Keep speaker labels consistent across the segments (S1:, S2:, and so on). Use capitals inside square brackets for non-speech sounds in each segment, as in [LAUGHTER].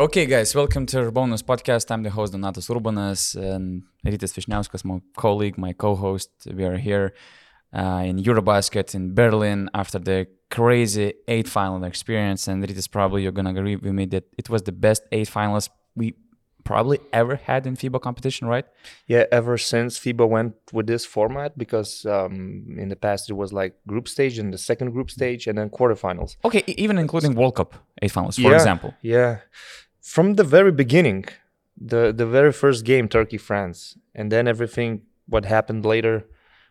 S1: Okay, guys, welcome to Urbonas podcast. I'm the host Donatas Urbonas and Rytis Vysniauskas, my colleague, my co-host. We are here uh, in Eurobasket in Berlin after the crazy eight final experience. And Rytis, probably you're gonna agree with me that it was the best eight finals we probably ever had in FIBA competition, right?
S2: Yeah, ever since FIBA went with this format, because um, in the past it was like group stage and the second group stage and then quarterfinals.
S1: Okay, even including World Cup eight finals, for
S2: yeah,
S1: example.
S2: Yeah, from the very beginning, the the very first game, Turkey France, and then everything what happened later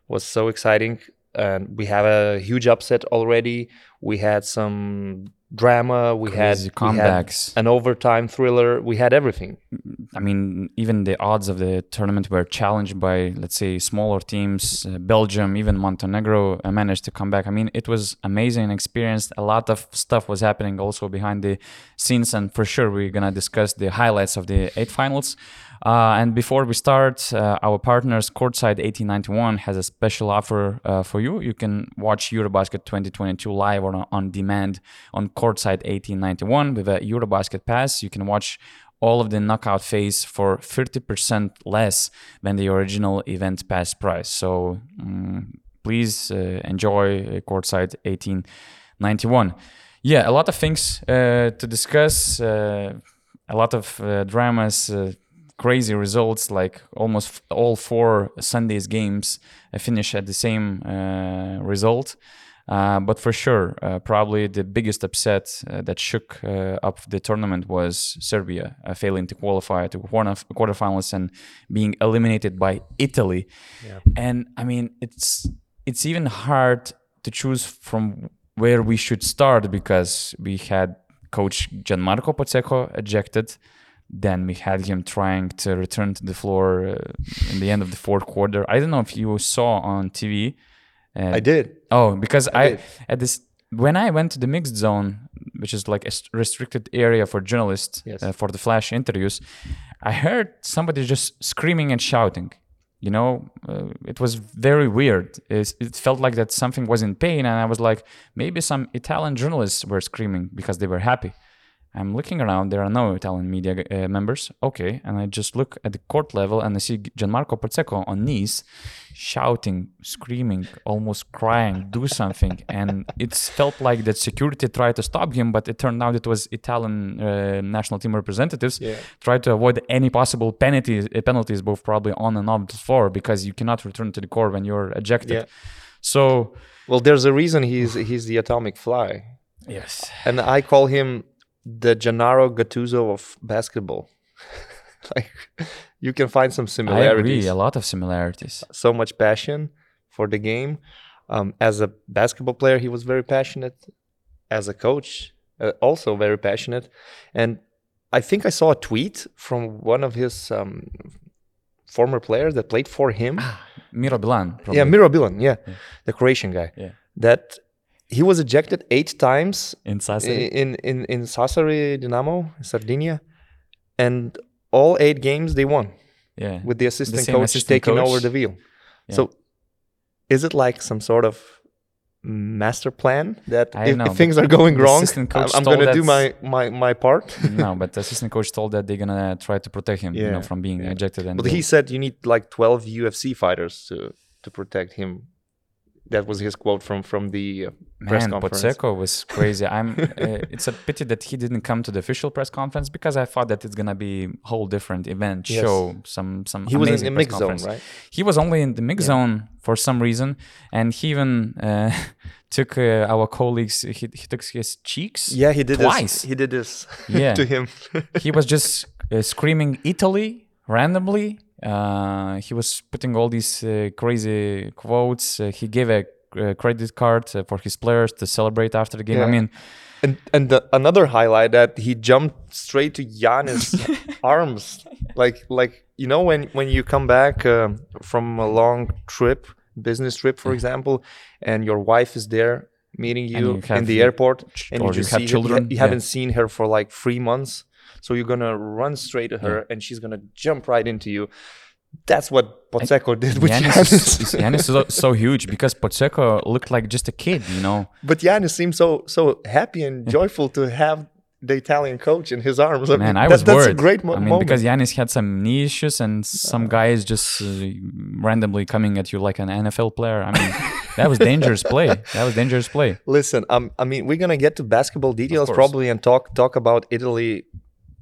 S2: was so exciting. And we have a huge upset already. We had some drama. We
S1: Crazy
S2: had we had
S1: comebacks.
S2: an overtime thriller. We had everything.
S1: I mean, even the odds of the tournament were challenged by, let's say, smaller teams. Uh, Belgium, even Montenegro uh, managed to come back. I mean, it was amazing experience. A lot of stuff was happening also behind the scenes, and for sure, we're gonna discuss the highlights of the eight finals. Uh, and before we start, uh, our partners Courtside 1891 has a special offer uh, for you. You can watch Eurobasket 2022 live or on, demand on Courtside 1891 with a Eurobasket pass. You can watch all of the knockout phase for 30% less than the original event pass price. So mm, please uh, enjoy uh, Courtside 1891. Yeah, a lot of things uh, to discuss, a lot of uh, dramas, uh, crazy results, like almost all four Sundays games uh, finish at the same uh, result. Uh, but for sure, uh, probably the biggest upset uh, that shook uh, up the tournament was Serbia uh, failing to qualify to quarter- quarterfinals and being eliminated by Italy. And I mean, it's it's even hard to choose from where we should start because we had coach Gianmarco Pozzecco ejected. Then we had him trying to return to the floor uh, in the end of the fourth quarter. I don't know if you saw on TV. Uh,
S2: I did.
S1: Oh, because I,
S2: did.
S1: at this when I went to the mixed zone, which is like a restricted area for journalists
S2: Yes.
S1: uh, for the flash interviews, I heard somebody just screaming and shouting. You know, uh, it was very weird. It's, it felt like that something was in pain, and I was like, maybe some Italian journalists were screaming because they were happy. I'm looking around. There are no Italian media uh, members. Okay, and I just look at the court level and I see Gianmarco Pozzecco on knees, shouting, screaming, almost crying, "Do something!" [LAUGHS] and it felt like that security tried to stop him, but it turned out it was Italian uh, national team representatives
S2: Yeah.
S1: tried to avoid any possible penalties, uh, penalties, both probably on and off the floor, because you cannot return to the court when you're ejected.
S2: Yeah.
S1: So
S2: Well, there's a reason he's he's the atomic fly,
S1: yes,
S2: and I call him the Gennaro Gattuso of basketball. [LAUGHS] like you can find some similarities.
S1: I agree. A lot of similarities.
S2: So much passion for the game. Um, as a basketball player, he was very passionate. As a coach, uh, also very passionate. And I think I saw a tweet from one of his um, former players that played for him.
S1: Miro Bilan. Probably.
S2: Yeah, Miro Bilan, yeah, the Croatian guy.
S1: Yeah.
S2: That he was ejected eight times
S1: in Sassari.
S2: in in in Sassari Dinamo, Sardinia, and all eight games they won
S1: yeah.
S2: with the assistant
S1: same
S2: coach
S1: assistant
S2: taking
S1: coach.
S2: over the wheel.
S1: Yeah.
S2: So, is it like some sort of master plan that if,
S1: know,
S2: if things are going wrong, I'm, I'm gonna do my my my part?
S1: no, [LAUGHS] but the assistant coach told that they're gonna try to protect him, you know, from being
S2: yeah.
S1: ejected. And
S2: but
S1: they-
S2: he said you need like 12 UFC fighters to to protect him. That was his quote from from the uh, press
S1: Man,
S2: conference.
S1: Pozzecco was [LAUGHS] crazy. I'm. Uh, it's a pity that he didn't come to the official press conference because I thought that it's gonna be a whole different event,
S2: Yes.
S1: show some some.
S2: He was in the mix zone, right?
S1: He was only in the mix zone for some reason, and he even uh, [LAUGHS] took uh, our colleagues. He, he took his cheeks.
S2: Yeah, he did
S1: Twice.
S2: This, he did this [LAUGHS]
S1: Yeah.
S2: to him.
S1: he was just uh, screaming Italy randomly. Uh, he was putting all these uh, crazy quotes. Uh, he gave a uh, credit card uh, for his players to celebrate after the game. I mean,
S2: And and the, another highlight that he jumped straight to Giannis' [LAUGHS] arms, like like you know when when you come back um from a long trip, business trip, for example, and your wife is there meeting you
S1: you
S2: in the airport, and
S1: or
S2: you
S1: you
S2: just
S1: have
S2: see
S1: children,
S2: you, you
S1: yeah.
S2: haven't seen her for like three months, so you're gonna run straight to her, and she's gonna jump right into you. That's what Pozzecco did with
S1: Giannis,
S2: Giannis.
S1: is, is so, huge because Pozzecco looked like just a kid, you know.
S2: But Giannis seemed so so happy and joyful to have the Italian coach in his arms. I
S1: Man,
S2: mean,
S1: I
S2: that-
S1: was
S2: that's a great mo-
S1: I mean,
S2: moment.
S1: because Giannis had some knee issues, and some guy is just uh, randomly coming at you like an NFL player. I mean, that was dangerous play. That was dangerous play.
S2: Listen, um, I mean, we're gonna get to basketball details probably and talk talk about Italy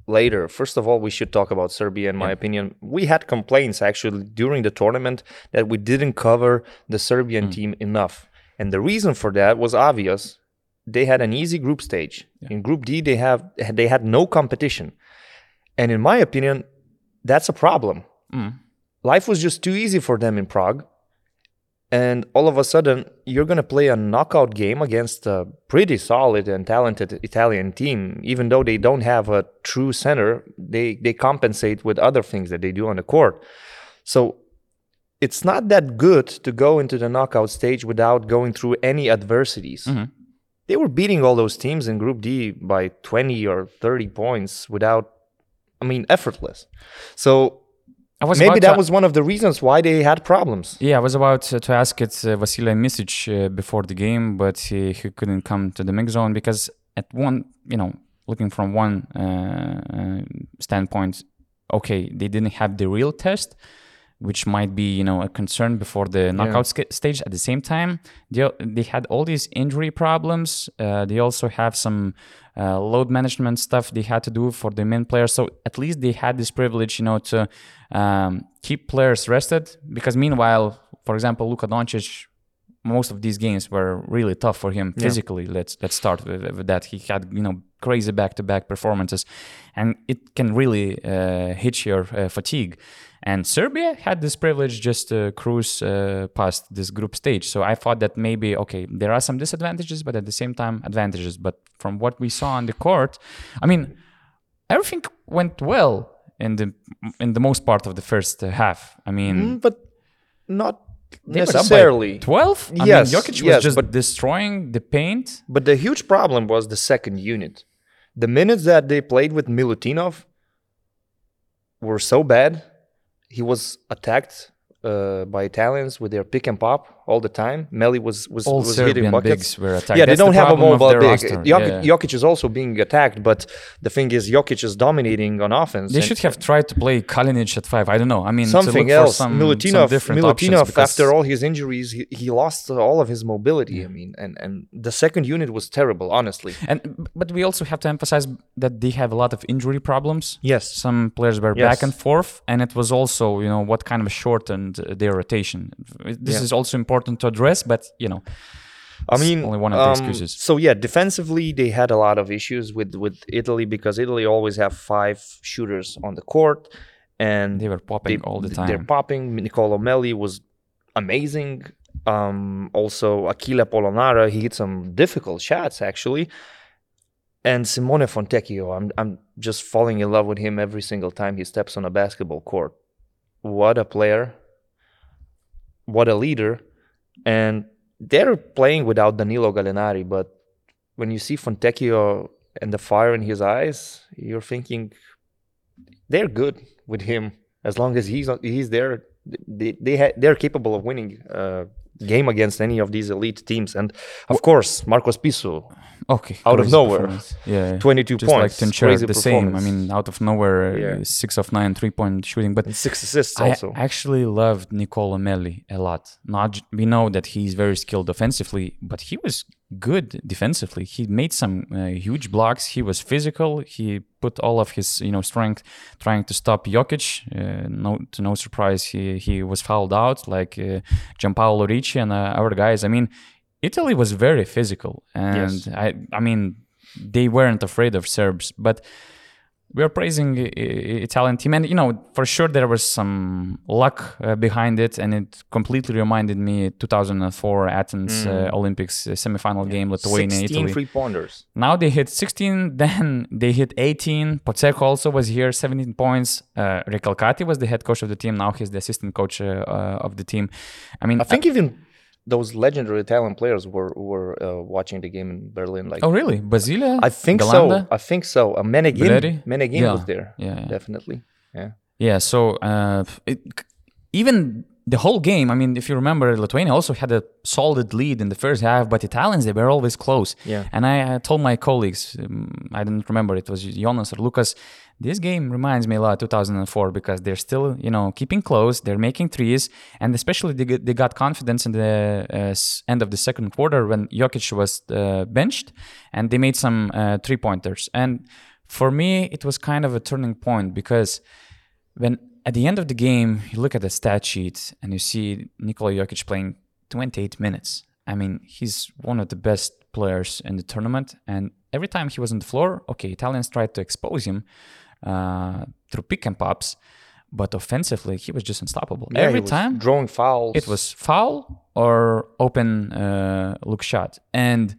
S2: later. First of all, we should talk about Serbia. In my opinion, we had complaints actually during the tournament that we didn't cover the Serbian
S1: Hmm.
S2: team enough, and the reason for that was obvious. They had an easy group stage. In Group D, they have they had no competition, and in my opinion, that's a problem.
S1: Mm.
S2: Life was just too easy for them in Prague and all of a sudden you're going to play a knockout game against a pretty solid and talented Italian team. Even though they don't have a true center they they compensate with other things that they do on the court. So it's not that good to go into the knockout stage without going through any adversities.
S1: Mhm.
S2: they were beating all those teams in group D by 20 or 30 points without I mean effortless. So
S1: I was
S2: maybe that was one of the reasons why they had problems.
S1: Yeah, I was about to ask it uh, Vasily Micic uh, before the game, but he, he couldn't come to the mix zone because at one, you know, looking from one uh, uh, standpoint, okay, they didn't have the real test, which might be, you know, a concern before the knockout sca- stage. At the same time, they they had all these injury problems. Uh, they also have some uh, load management stuff they had to do for the main players. So at least they had this privilege, you know, to um, keep players rested. Because meanwhile, for example, Luka Doncic, most of these games were really tough for him physically. Let's let's start with, with that. He had you know crazy back-to-back performances, and it can really uh, hit your uh, fatigue. And Serbia had this privilege just to cruise uh, past this group stage. So I thought that maybe okay, there are some disadvantages, but at the same time advantages. But from what we saw on the court, I mean, everything went well in the in the most part of the first half. I mean.
S2: Mm, but not
S1: They were up by
S2: necessarily.
S1: 12? I
S2: Yes,
S1: mean, Jokic was
S2: yes,
S1: just
S2: but-
S1: destroying the paint.
S2: But the huge problem was the second unit. The minutes that they played with Milutinov were so bad. He was attacked uh, by Italians with their pick and pop all the time. Melli was was,
S1: All
S2: was hitting buckets.
S1: bigs were attacked.
S2: Yeah, they
S1: That's the
S2: don't have a mobile big.
S1: roster.
S2: Jokic,
S1: Yeah.
S2: Jokic is also being attacked, but the thing is, Jokic is dominating on offense.
S1: They should have tried to play Kalinic at five. I don't know. I mean,
S2: something else.
S1: some,
S2: Milutinov,
S1: some different
S2: Milutinov
S1: because-
S2: after all his injuries, he, he lost all of his mobility. I mean, and, and the second unit was terrible, honestly.
S1: And but we also have to emphasize that they have a lot of injury problems.
S2: Yes.
S1: Some players were
S2: Yes.
S1: back and forth, and it was also you know what kind of shortened their rotation. This
S2: Yeah.
S1: is also important to address, but you know,
S2: I mean,
S1: only one of the
S2: um,
S1: excuses.
S2: So yeah, defensively they had a lot of issues with with Italy because Italy always have five shooters on the court, and
S1: They were popping all the time.
S2: They're popping. Nicolo Melli was amazing. Um, also, Achille Polonara he hit some difficult shots actually, and Simone Fontecchio. I'm I'm just falling in love with him every single time he steps on a basketball court. What a player! What a leader! And they're playing without Danilo Gallinari, but when you see Fontecchio and the fire in his eyes, you're thinking they're good with him as long as he's he's there. They they ha- they're capable of winning a game against any of these elite teams, and of course Marco Spissu,
S1: Okay,
S2: out of nowhere.
S1: Yeah,
S2: 22
S1: just like
S2: points,
S1: Tincher
S2: crazy
S1: the same. I mean, out of nowhere,
S2: Yeah.
S1: six of nine three point shooting. But
S2: and six assists
S1: I
S2: also.
S1: I actually loved Nicola Melli a lot. Not we know that he's very skilled offensively, but he was good defensively. He made some uh, huge blocks. He was physical. He put all of his you know strength trying to stop Jokic. Uh, no, to no surprise, he he was fouled out like uh, Gianpaolo Ricci and uh, our guys. I mean, Italy was very physical, and
S2: Yes.
S1: I I mean they weren't afraid of Serbs, but we are praising Italian team, and you know for sure there was some luck uh, behind it, and it completely reminded me 2004 Athens uh, Olympics uh, semifinal game, Lithuania,
S2: 16
S1: Italy.
S2: three pointers.
S1: Now they hit 16, [LAUGHS] then they hit 18. Pozzecco also was here, 17 points. Uh, Recalcati was the head coach of the team. Now he's the assistant coach uh, uh, of the team. I mean,
S2: I think even those legendary Italian players were were uh, watching the game in Berlin. Like
S1: oh really? Basile?
S2: I think
S1: Galanda?
S2: so. I think so. Uh, Meneghin, Meneghin
S1: Yeah.
S2: was there.
S1: Yeah, yeah.
S2: definitely. Yeah.
S1: Yeah, so uh, it, even the whole game, I mean, if you remember, Lithuania also had a solid lead in the first half, but Italians they were always close.
S2: Yeah.
S1: And I, I told my colleagues, um, I didn't remember it was Jonas or Lucas. This game reminds me a lot of 2004 because they're still, you know, keeping close. They're making threes, and especially they, they got confidence in the uh, end of the second quarter when Jokic was uh, benched, and they made some uh, three pointers. And for me, it was kind of a turning point because when at the end of the game you look at the stat sheet and you see Nikola Jokic playing 28 minutes. I mean, he's one of the best players in the tournament, and every time he was on the floor, okay, Italians tried to expose him uh, through pick and pops, but offensively he was just unstoppable.
S2: Yeah,
S1: every time
S2: drawing fouls.
S1: it was foul or open uh, look shot. And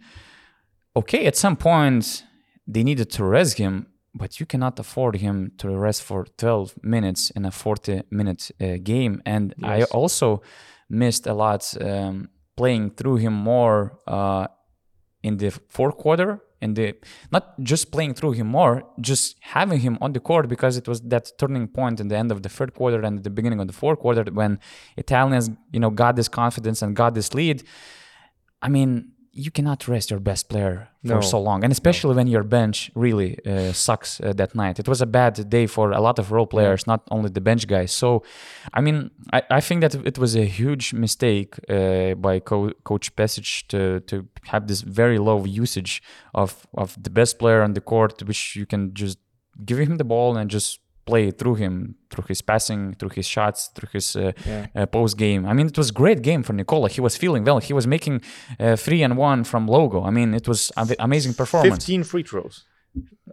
S1: okay, at some point they needed to rest him, but you cannot afford him to rest for 12 minutes in a 40 minute uh, game. And I also missed a lot um, playing through him more uh, in the fourth quarter. In the not just playing through him more, just having him on the court because it was that turning point in the end of the third quarter and the beginning of the fourth quarter when Italians, you know, got this confidence and got this lead. I mean, you cannot rest your best player for
S2: No.
S1: so long, and especially when your bench really uh, sucks uh, that night. It was a bad day for a lot of role players, not only the bench guys. So, I mean, I, I think that it was a huge mistake uh, by co- Coach Pesic to to have this very low usage of of the best player on the court, which you can just give him the ball and just play through him, through his passing, through his shots, through his uh,
S2: Yeah.
S1: uh, post game. I mean, it was great game for Nicola. He was feeling well. He was making uh, three and one from logo. I mean, it was amazing performance.
S2: 15 free throws.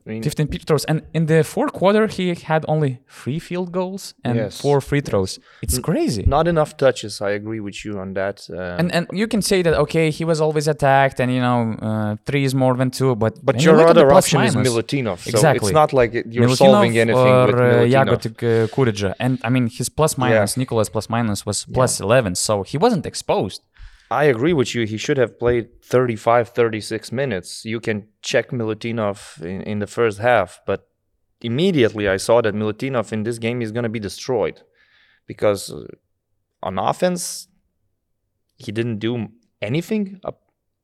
S2: I mean,
S1: 15 free throws. And in the fourth quarter, he had only three field goals and
S2: Yes.
S1: four free throws. It's crazy.
S2: not enough touches. I agree with you on that. Uh,
S1: And and you can say that okay, he was always attacked, and you know, uh, three is more than two. But
S2: but
S1: you
S2: your
S1: the
S2: other option is
S1: minus-
S2: Milutinov. So
S1: Exactly.
S2: it's not like you're
S1: Milutinov
S2: solving anything
S1: or
S2: with
S1: uh,
S2: Milutinov.
S1: Jagotic uh, And I mean, his plus minus, Nicholas plus minus was plus 11, so he wasn't exposed.
S2: I agree with you. He should have played 35, 36 minutes. You can check Milutinov in, in the first half, but immediately I saw that Milutinov in this game is going to be destroyed because uh, on offense, he didn't do anything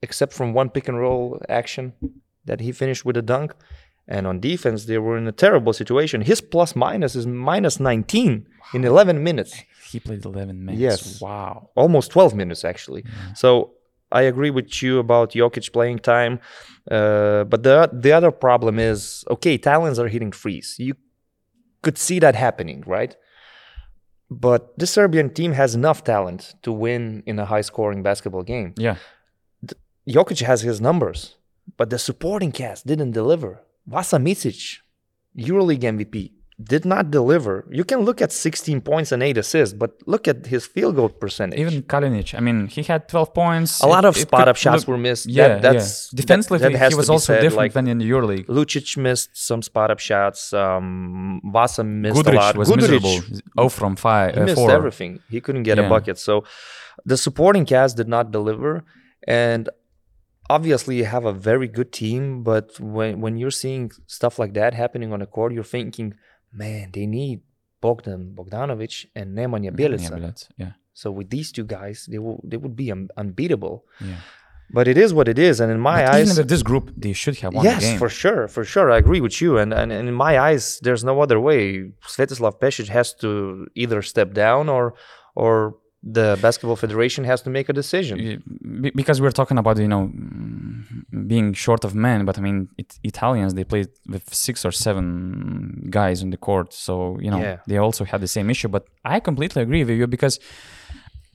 S2: except from one pick and roll action that he finished with a dunk. And on defense, they were in a terrible situation. His plus minus is minus 19 in 11 minutes
S1: He played 11 minutes.
S2: Yes.
S1: Wow.
S2: almost 12 minutes actually. So I agree with you about Jokic playing time, uh, but the the other problem is okay, Italians are hitting freeze. You could see that happening, right? But the Serbian team has enough talent to win in a high-scoring basketball game.
S1: Yeah.
S2: Jokic has his numbers, but the supporting cast didn't deliver. Vasa Micic, EuroLeague MVP, did not deliver. You can look at 16 points and 8 assists, but look at his field goal percentage.
S1: Even Kalinic, I mean, he had 12 points.
S2: a lot of
S1: it
S2: spot up shots
S1: look-
S2: were missed.
S1: Yeah,
S2: that, that's
S1: yeah. Defensively,
S2: that,
S1: he was also
S2: said.
S1: different
S2: Like
S1: than in the EuroLeague.
S2: Lucic missed some spot up shots. Um, Vasa missed a
S1: Guduric
S2: lot.
S1: was
S2: Guduric,
S1: miserable. Oh, from 5.
S2: he
S1: uh,
S2: missed
S1: 4.
S2: everything. He couldn't get
S1: Yeah.
S2: a bucket. So the supporting cast did not deliver. And obviously, you have a very good team. But when, when you're seeing stuff like that happening on the court, you're thinking, man, they need Bogdan Bogdanovic and Nemanja Bjelica.
S1: Yeah,
S2: So with these two guys, they will they would be un- unbeatable.
S1: yeah.
S2: But it is what it is. And in my
S1: But
S2: eyes,
S1: even this group, they should have won
S2: yes, for sure, for sure. I agree with you. And, and, and in my eyes, there's no other way. Svetislav Pesic has to either step down or or the basketball federation has to make a decision.
S1: Because we're talking about you know being short of men but i mean it, italians they played with six or seven guys on the court so you know
S2: Yeah.
S1: they also had the same issue but i completely agree with you because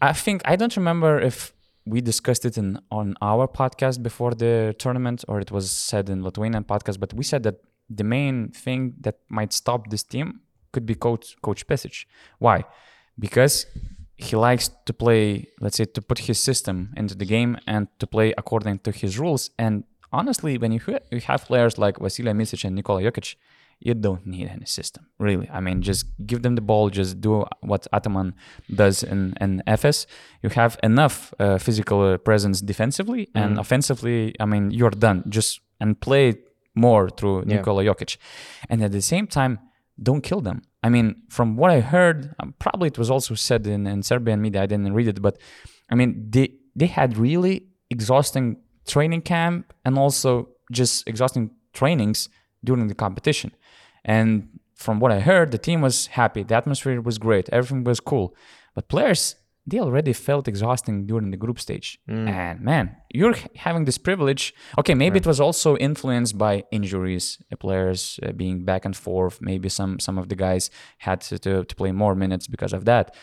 S1: i think i don't remember if we discussed it in on our podcast before the tournament or it was said in lithuanian podcast but we said that the main thing that might stop this team could be coach coach Pesic. why because he likes to play, let's say, to put his system into the game and to play according to his rules. And honestly, when you, you have players like Vasilij Micic and Nikola Jokic, you don't need any system, really. I mean, just give them the ball, just do what Ataman does in, in Efes. You have enough uh, physical presence defensively and offensively. I mean, you're done. Just and play more through
S2: Yeah.
S1: Nikola Jokic. And at the same time, don't kill them. I mean, from what I heard, um, probably it was also said in, in Serbian media. I didn't read it, but I mean, they they had really exhausting training camp and also just exhausting trainings during the competition. And from what I heard, the team was happy. The atmosphere was great. Everything was cool. But players, they already felt exhausting during the group stage. And man, you're having this privilege. Okay, maybe it was also influenced by injuries, uh, players uh, being back and forth. Maybe some some of the guys had to, to, to play more minutes because of that.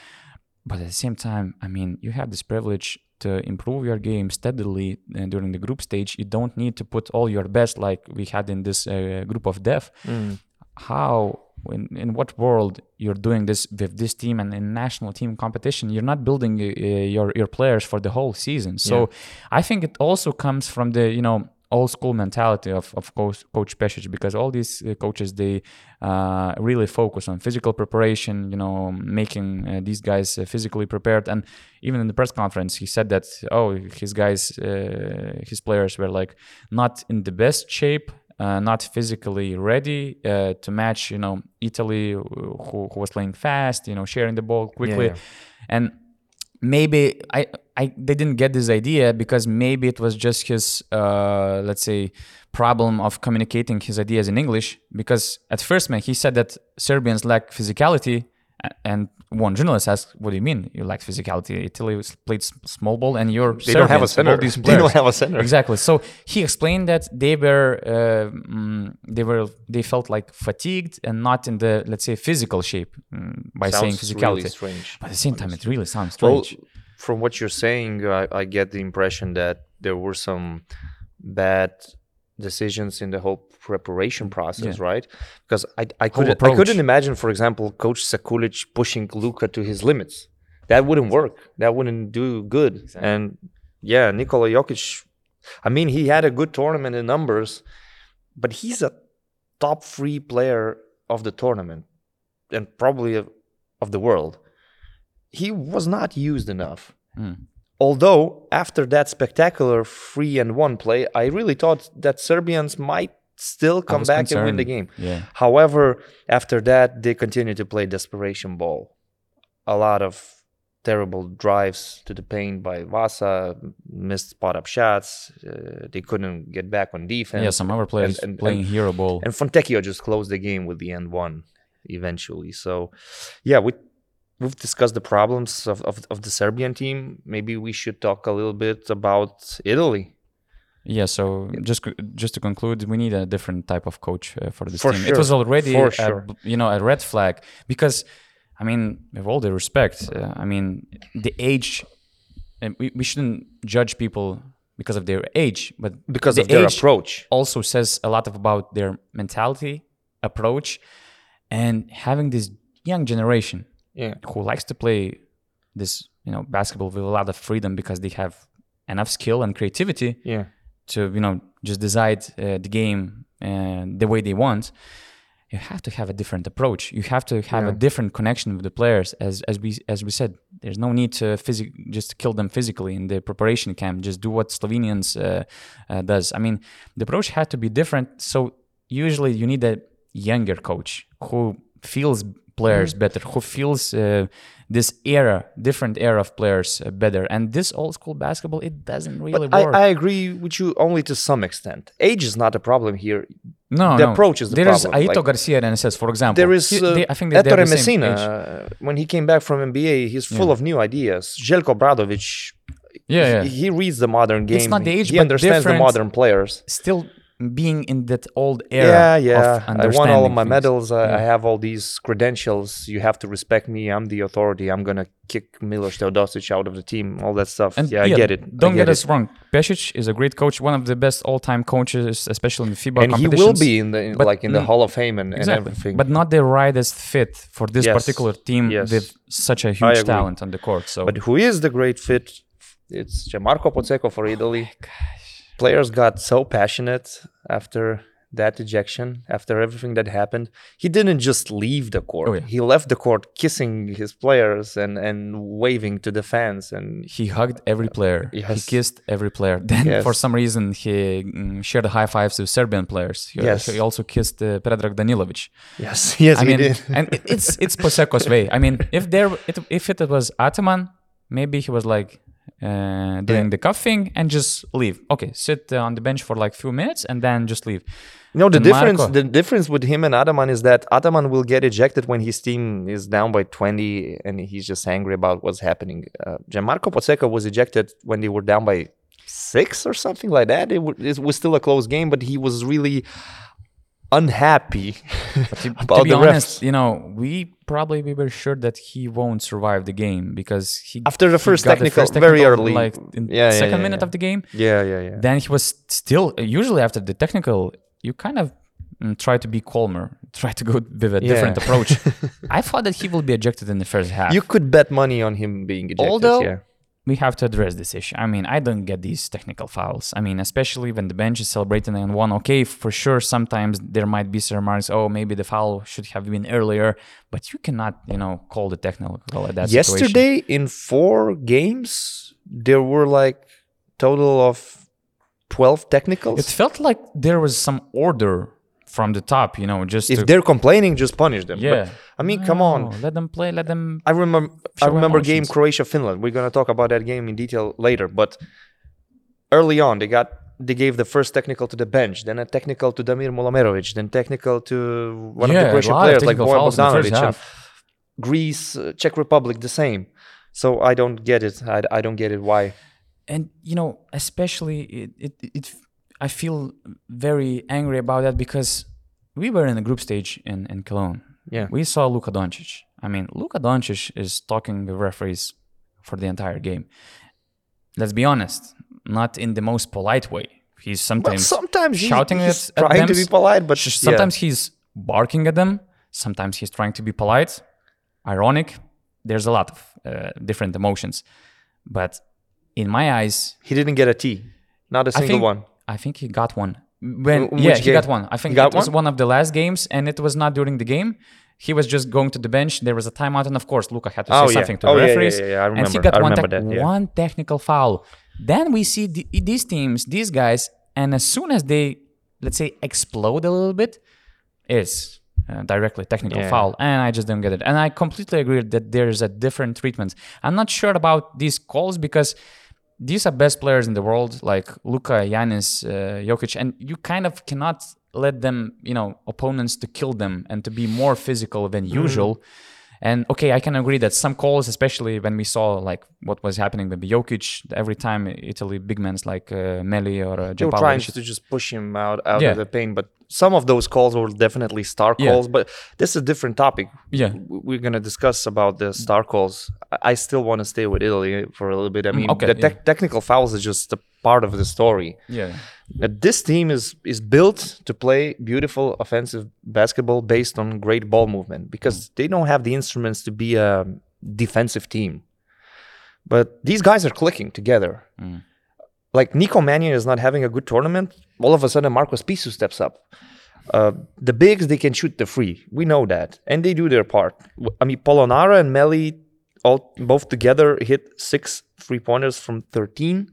S1: But at the same time, I mean, you have this privilege to improve your game steadily uh, during the group stage. You don't need to put all your best like we had in this uh, group of death. How, in, in what world you're doing this with this team and in national team competition? You're not building uh, your your players for the whole season. So I think it also comes from the you know old school mentality of, of coach, coach Pesic because all these uh, coaches they uh, really focus on physical preparation you know making uh, these guys uh, physically prepared and even in the press conference he said that oh his guys uh, his players were like not in the best shape uh, not physically ready uh, to match you know Italy who, who was playing fast you know sharing the ball quickly
S2: yeah.
S1: and maybe I, I they didn't get this idea because maybe it was just his uh, let's say problem of communicating his ideas in English because at first man he said that Serbians lack physicality and one journalist asked what do you mean you lack physicality Italy played small ball and you're
S2: They don't have a center.
S1: these [LAUGHS]
S2: They don't have a center.
S1: exactly so he explained that they were uh, mm, they were they felt like fatigued and not in the let's say physical shape mm, by saying physicality
S2: really strange.
S1: but at the same time it really sounds strange.
S2: Well, from what you're saying, I, I get the impression that there were some bad decisions in the whole preparation process, right? Because I, I couldn't I couldn't imagine, for example, Coach Sekulic pushing Luka to his limits. That wouldn't work. That wouldn't do good. And yeah, Nikola Jokic, I mean, he had a good tournament in numbers, but he's a top three player of the tournament and probably of, of the world. He was not used enough.
S1: Mm.
S2: Although after that spectacular three and one play, I really thought that Serbians might still come back and win the game.
S1: yeah
S2: However, after that, they continued to play desperation ball. A lot of terrible drives to the paint by Vasa, missed spot up shots. Uh, they couldn't get back on defense.
S1: yeah, some other players
S2: and-
S1: playing
S2: and-
S1: hero ball.
S2: And Fontecchio just closed the game with the end one eventually. So, yeah, we we've discussed the problems of, of, of the Serbian team. Maybe we should talk a little bit about Italy.
S1: yeah, so just just to conclude, we need a different type of coach uh, for this
S2: For
S1: team. It was already a,
S2: sure.
S1: you know a red flag because I mean, with all the respect, uh, I mean the age, and we, we shouldn't judge people because of their age, but
S2: Because
S1: the
S2: of their approach.
S1: also says a lot of about their mentality, approach, and having this young generation
S2: Yeah.
S1: who likes to play this you know basketball with a lot of freedom because they have enough skill and creativity
S2: Yeah.
S1: to you know just decide uh, the game and the way they want. You have to have a different approach. You have to have a different connection with the players. As as we as we said there's no need to physic just kill them physically in the preparation camp. Just do what slovenians uh, uh, does. I mean the approach had to be different. So usually you need a younger coach who feels players
S2: Mm-hmm.
S1: better who feels uh, this era different era of players uh, better and this old school basketball it doesn't really
S2: But I,
S1: work
S2: I agree with you only to some extent. Age is not a problem here.
S1: No,
S2: The
S1: no.
S2: approach is the
S1: There is
S2: problem,
S1: Aito
S2: like-
S1: Garcia and says, for example.
S2: There is
S1: he-
S2: uh,
S1: they- I think they, they
S2: Ettore
S1: the
S2: Messina. uh, when he came back from NBA, he's full of new ideas. Zeljko Obradovic,
S1: Yeah, yeah.
S2: he, he reads the modern game.
S1: It's not the age,
S2: he understands the modern players.
S1: Still being in that old era.
S2: Yeah, yeah. I won all of my
S1: things.
S2: medals. I, I have all these credentials. You have to respect me. I'm the authority. I'm gonna kick Milos Teodosic out of the team. All that stuff.
S1: And
S2: yeah, I get it.
S1: Don't get,
S2: it.
S1: us wrong. Pesic is a great coach, one of the best all-time coaches, especially in the FIBA
S2: and he will be in the in, like in the Hall of Fame and, and everything.
S1: but not the rightest fit for this
S2: Yes,
S1: particular team
S2: yes.
S1: with such a huge talent on the court. So
S2: But who is the great fit? It's Gianmarco Pozzecco for
S1: Oh
S2: Italy. Players got so passionate after that ejection after everything that happened, he didn't just leave the court.
S1: Oh, yeah.
S2: He left the court kissing his players and, and waving to the fans. And
S1: He hugged every player.
S2: Yes.
S1: He kissed every player. [LAUGHS] Then,
S2: Yes.
S1: for some reason, he mm, shared high fives with Serbian players. He,
S2: Yes.
S1: he also kissed uh, Predrag Danilovic.
S2: yes, [LAUGHS] yes,
S1: I
S2: he
S1: mean,
S2: did. [LAUGHS]
S1: and it's it's Pozzecco's way. I mean, if there it, if it was Ataman, maybe he was like uh, doing
S2: Yeah.
S1: the cuffing and just leave. Okay, sit uh, on the bench for like few minutes and then just leave.
S2: No, the
S1: And
S2: difference
S1: Marco-
S2: the difference with him and Ataman is that Ataman will get ejected when his team is down by 20 and he's just angry about what's happening. Uh, Gianmarco Pozzecco was ejected when they were down by six or something like that. It, w- it was still a close game, but he was really unhappy [LAUGHS]
S1: To,
S2: about
S1: to be
S2: the
S1: honest,
S2: refs.
S1: you know, we probably we were sure that he won't survive the game because he
S2: After the
S1: he
S2: first
S1: got the
S2: technical, very early.
S1: like in
S2: Yeah,
S1: second
S2: yeah,
S1: minute
S2: yeah.
S1: of the game.
S2: Yeah, yeah, yeah.
S1: Then he was still usually after the technical, you kind of mm, try to be calmer, [LAUGHS] try to go with a different approach. [LAUGHS] I thought that he will be ejected in the first half.
S2: You could bet money on him being ejected.
S1: Although
S2: yeah.
S1: We have to address this issue. I mean, I don't get these technical fouls. I mean, especially when the bench is celebrating and one. Okay, for sure, sometimes there might be some remarks. Oh, maybe the foul should have been earlier, but you cannot, you know, call the technical at that situation.
S2: Yesterday, in four games, there were like total of 12 technicals.
S1: It felt like there was some order from the top, you know, just
S2: if
S1: to,
S2: they're complaining, just punish them. But,
S1: yeah.
S2: I mean, come on.
S1: Let them play. Let them.
S2: I remember. I remember game. Croatia Finland. We're gonna talk about that game in detail later. But early on, they got they gave the first technical to the bench, then a technical to Damir Mulaomerovic, then technical to one of the Croatian players like Bojan
S1: fouls in the first
S2: Bogdanovic. Greece, uh, Czech Republic, the same. So I don't get it. I, I don't get it. Why?
S1: and you know especially it, it, it i feel very angry about that because we were in the group stage in, in cologne.
S2: Yeah.
S1: we saw luka doncic. I mean luka doncic is talking with referees for the entire game. Let's be honest not in the most polite way. He's
S2: Well,
S1: sometimes
S2: sometimes
S1: shouting
S2: he's
S1: at, at
S2: trying
S1: them.
S2: to be polite, but
S1: Sh-
S2: yeah.
S1: sometimes he's barking at them. Sometimes he's trying to be polite. Ironic. There's a lot of uh, different emotions. But in my eyes
S2: he didn't get a T, not a single one.
S1: I think he got one. When
S2: In
S1: yeah,
S2: which
S1: he got one. I think it was
S2: one?
S1: of the last games, and it was not during the game. He was just going to the bench. There was a timeout, and of course, Luka had to
S2: Oh,
S1: say
S2: yeah.
S1: something to
S2: Oh,
S1: the
S2: yeah, yeah,
S1: referees.
S2: yeah, yeah. I
S1: And he got one,
S2: remember
S1: tec-
S2: that, yeah.
S1: one technical foul. Then we see the, these teams, these guys, and as soon as they, let's say, explode a little bit, it's uh, directly technical
S2: Yeah.
S1: foul, and I just don't get it. And I completely agree that there is a different treatment. I'm not sure about these calls because these are best players in the world, like Luka, Giannis, uh, Jokic, and you kind of cannot let them, you know, opponents to kill them and to be more physical than
S2: Mm-hmm.
S1: usual. And okay, I can agree that some calls, especially when we saw like what was happening with Jokic, every time Italy big men like uh, Melli or uh,
S2: They were trying to just push him out out
S1: Yeah.
S2: of the pain, but some of those calls were definitely star
S1: Yeah.
S2: calls. But this is a different topic.
S1: yeah,
S2: We're gonna discuss about the star calls. I- still want to stay with Italy for a little bit. I mean,
S1: Mm, okay,
S2: the tec- technical fouls is just a part of the story.
S1: yeah,
S2: this team is is built to play beautiful offensive basketball based on great ball movement because
S1: Mm.
S2: they don't have the instruments to be a defensive team. But these guys are clicking together.
S1: Mm.
S2: Like Nico Mannion is not having a good tournament. All of a sudden, Marco Spissu steps up. Uh, the bigs they can shoot the free. We know that, and they do their part. I mean, Polonara and Melli all both together hit six three pointers from thirteen.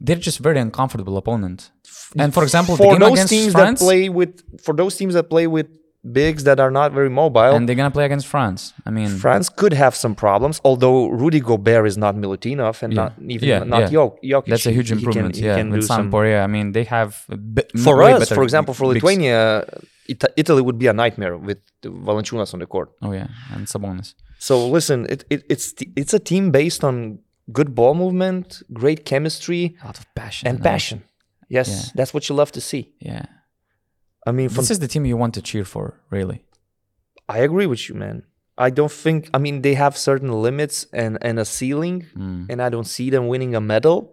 S1: they're just very uncomfortable opponent. And for example,
S2: for those teams
S1: France,
S2: that play with for those teams that play with bigs that are not very mobile,
S1: and they're gonna play against France. I mean,
S2: France could have some problems. Although Rudy Gobert is not Milutinov and
S1: Yeah.
S2: not even
S1: Yeah,
S2: not
S1: yeah.
S2: Jok- Jokic.
S1: that's a huge
S2: He
S1: improvement.
S2: he
S1: yeah,
S2: can
S1: with Sampdoria, I mean, they have bit,
S2: For us, for example, for
S1: bigs.
S2: Lithuania, Ita- Italy would be a nightmare with Valanciunas on the court.
S1: Oh yeah, and Sabonis.
S2: So listen, it, it it's t- it's a team based on good ball movement, great chemistry,
S1: A lot of passion
S2: and passion. Yes,
S1: Yeah.
S2: that's what you love to see.
S1: Yeah,
S2: I mean, from
S1: this is the team you want to cheer for, really.
S2: I agree with you, man. I don't think. I mean, they have certain limits and and a ceiling,
S1: Mm.
S2: and I don't see them winning a medal.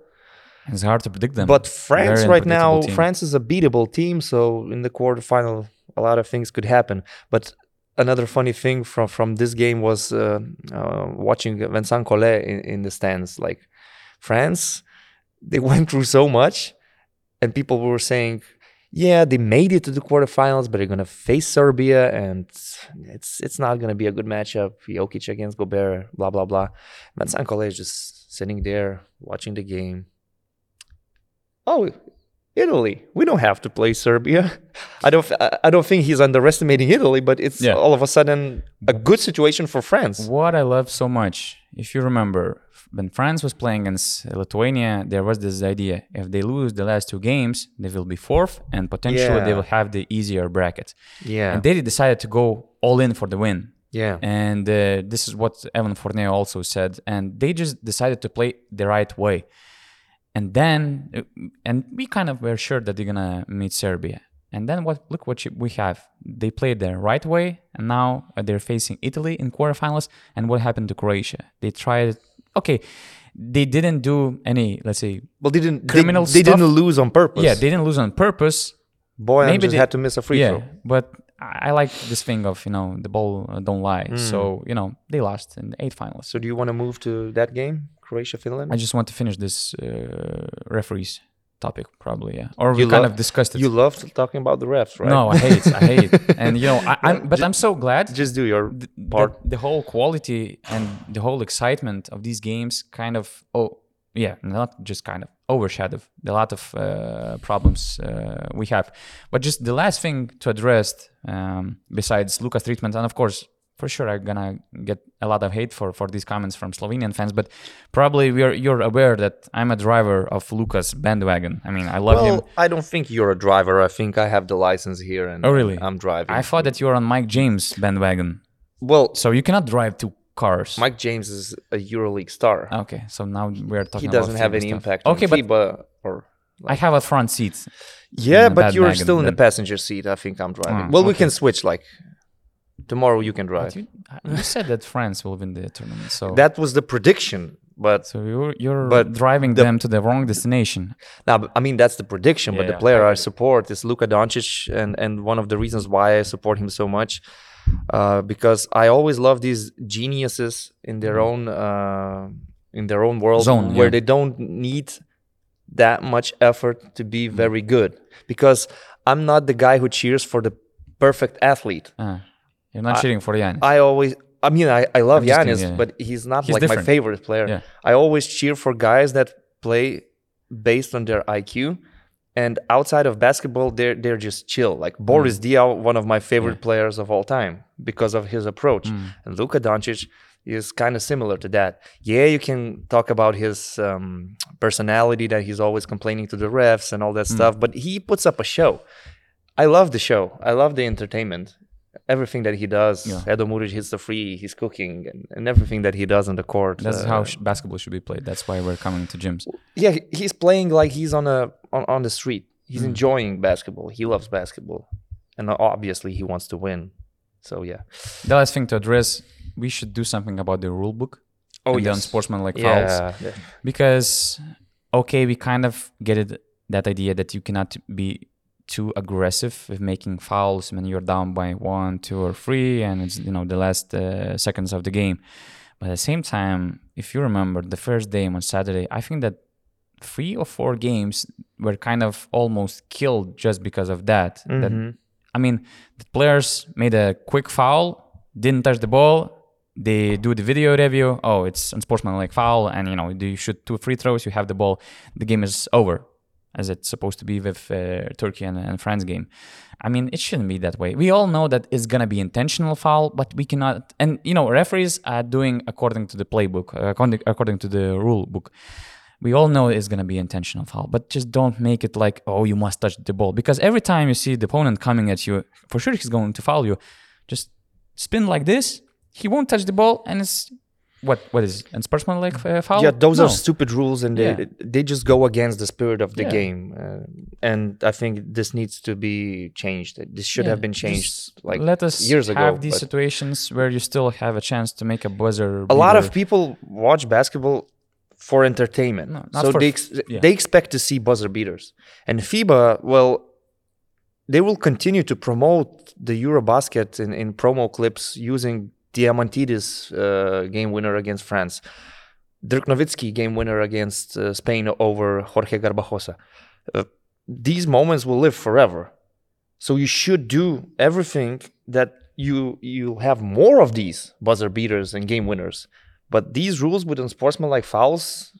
S1: It's hard to predict them.
S2: But France
S1: Very
S2: right now,
S1: team.
S2: France is a beatable team. So in the quarterfinal, a lot of things could happen. But another funny thing from from this game was uh, uh, watching Vincent Collet in, in the stands. Like France, they [LAUGHS] went through so much, and people were saying yeah, they made it to the quarterfinals, but they're gonna face Serbia, and it's it's not gonna be a good matchup. Jokic against Gobert, blah blah blah. But Sankole is just sitting there watching the game. Oh, Italy. We don't have to play Serbia. [LAUGHS] I don't. I- I don't think he's underestimating Italy, but it's
S1: Yeah.
S2: all of a sudden a good situation for France.
S1: What I love so much, if you remember, when France was playing against Lithuania, there was this idea: if they lose the last two games, they will be fourth, and potentially they will have the easier bracket.
S2: Yeah,
S1: And they decided to go all in for the win.
S2: yeah,
S1: And uh, this is what Evan Fournier also said. And they just decided to play the right way. And then, uh, and we kind of were sure that they're gonna meet Serbia. And then what? Look what we have. They played the right way, and now they're facing Italy in quarterfinals. And what happened to Croatia? They tried. Okay, they didn't do any. Let's say,
S2: well, they didn't.
S1: Criminal
S2: they, they didn't lose on purpose.
S1: yeah, they didn't lose on purpose.
S2: Boy,
S1: maybe
S2: just
S1: they-
S2: had to miss a free
S1: yeah,
S2: throw.
S1: but I like this thing of you know the ball uh, don't lie.
S2: Hmm.
S1: So you know they lost in the eight finals.
S2: So do you want to move to that game, Croatia Finland?
S1: I just want to finish this uh, referees topic, probably, yeah. Or we
S2: You
S1: kind of discussed it.
S2: You love talking about the refs, right?
S1: No, I hate, I hate, and you know, I, I'm, [LAUGHS] but I'm so glad
S2: just do your part.
S1: that the whole quality and the whole excitement of these games kind of, oh, yeah, not just kind of overshadowed a lot of uh, problems uh, we have. But just the last thing to address, um, besides Luka's treatment, and of course, for sure, I'm gonna get a lot of hate for for these comments from Slovenian fans, but probably we're you're aware that I'm a driver of Luka's bandwagon. I mean, I love
S2: well,
S1: him.
S2: I don't think you're a driver. I think I have the license here, and
S1: Oh, really?
S2: I'm driving.
S1: I thought that you were on Mike James bandwagon,
S2: well,
S1: so you cannot drive two cars.
S2: Mike James is a EuroLeague star.
S1: Okay, so now we're talking.
S2: he doesn't
S1: about
S2: have any
S1: stuff.
S2: impact
S1: Okay,
S2: on
S1: but
S2: FIBA or
S1: I have a front seat.
S2: yeah, but you're
S1: wagon
S2: still in the passenger seat. I think I'm driving.
S1: Ah,
S2: well, we can switch. Like tomorrow, you can drive.
S1: You, you said that France will win the tournament, so
S2: That was the prediction, but
S1: so you're you're
S2: but
S1: driving
S2: the-
S1: them to the wrong destination.
S2: Now, I mean that's the prediction, but the
S1: yeah,
S2: player
S1: I
S2: I support is Luka Doncic, and and one of the reasons why I support him so much, uh, because I always love these geniuses in their own uh, in their own world,
S1: Mm-hmm. Zone,
S2: where
S1: yeah.
S2: they don't need that much effort to be
S1: Mm.
S2: very good. Because I'm not the guy who cheers for the perfect athlete.
S1: Ah, you're not cheating for Giannis.
S2: I always. I mean, I, I love
S1: kidding, yeah.
S2: but he's not
S1: He's
S2: like my favorite player.
S1: Yeah.
S2: I always cheer for guys that play based on their IQ. And outside of basketball, they're they're just chill. Like mm. Boris Diaw, one of my favorite players of all time, because of his approach. Mm. And Luka Doncic is kind of similar to that. Yeah, you can talk about his um, personality that he's always complaining to the refs and all that mm. stuff, but he puts up a show. I love the show. I love the entertainment. Everything that he does.
S1: Yeah.
S2: Edo Muric hits the free, he's cooking, and, and everything that he does on the court.
S1: That's
S2: uh,
S1: how sh- basketball should be played. That's why we're coming to gyms.
S2: yeah, he's playing like he's on a on, on the street.
S1: Mm.
S2: He's enjoying basketball. He loves basketball, and obviously he wants to win. So yeah.
S1: The last thing to address, we should do something about the rule book.
S2: Oh,
S1: and the unsportsmanlike fouls.
S2: Yeah.
S1: because okay we kind of get it that idea that you cannot be too aggressive with making fouls when you're down by one two or three and it's you know the last uh, seconds of the game but at the same time if you remember the first game on saturday i think that three or four games were kind of almost killed just because of that that
S2: Mhm.
S1: I mean, the players made a quick foul, didn't touch the ball. They do the video review. Oh, it's unsportsmanlike foul, and you know, you shoot two free throws, you have the ball. The game is over, as it's supposed to be with uh, Turkey and, and France game. I mean, it shouldn't be that way. We all know that it's gonna be intentional foul, but we cannot. And you know, referees are doing according to the playbook, uh, according according to the rule book we all know it's to be intentional foul, but just don't make it like, oh, you must touch the ball. Because every time you see the opponent coming at you, for sure he's going to foul you. Just spin like this, he won't touch the ball, and it's what what is unsportsmanlike uh, foul?
S2: Yeah, those
S1: No.
S2: are stupid rules, and they
S1: Yeah.
S2: they just go against the spirit of the
S1: Yeah.
S2: game. Uh, and I think this needs to be changed. This should
S1: Yeah,
S2: have been changed
S1: just
S2: like
S1: let us
S2: years ago.
S1: have these situations where you still have a chance to make a buzzer.
S2: a lot of people watch basketball for entertainment.
S1: No, not
S2: so
S1: for
S2: they ex- they expect to see buzzer beaters. And FIBA, well, they will continue to promote the Eurobasket in, in promo clips using Diamantidis uh, game winner against France, Dirk Nowitzki game winner against uh, Spain over Jorge Garbajosa. Uh, these moments will live forever. So you should do everything that you you have more of these buzzer beaters and game winners. But these rules with unsportsmanlike fouls,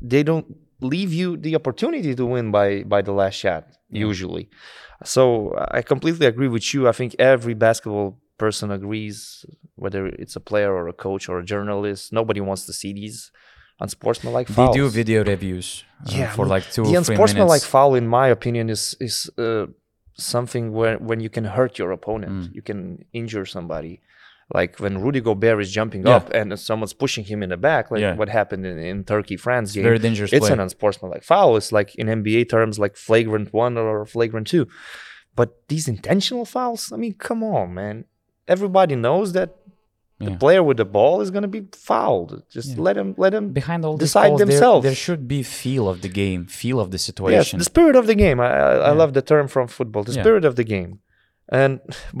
S2: they don't leave you the opportunity to win by by the last shot usually. So I completely agree with you. I think every basketball person agrees, whether it's a player or a coach or a journalist. Nobody wants to see these unsportsmanlike
S1: They do video reviews uh,
S2: Yeah,
S1: for like two
S2: the
S1: or three
S2: unsportsmanlike foul, in my opinion, is is uh, something where when you can hurt your opponent,
S1: Mm.
S2: you can injure somebody. Like when Rudy Gobert is jumping
S1: Yeah.
S2: up and someone's pushing him in the back, like
S1: Yeah.
S2: what happened in, in Turkey France game.
S1: Very dangerous
S2: it's
S1: play.
S2: an unsportsmanlike foul. It's like in NBA terms, like flagrant one or flagrant two. But these intentional fouls, I mean, come on, man. Everybody knows that the player with the ball is gonna be fouled. Just
S1: Yeah.
S2: let him let him
S1: Behind all
S2: decide
S1: calls,
S2: themselves.
S1: There, should be feel of the game, feel of the situation.
S2: Yes, the spirit of the game. I, I, I love the term from football. The
S1: Yeah.
S2: spirit of the game. And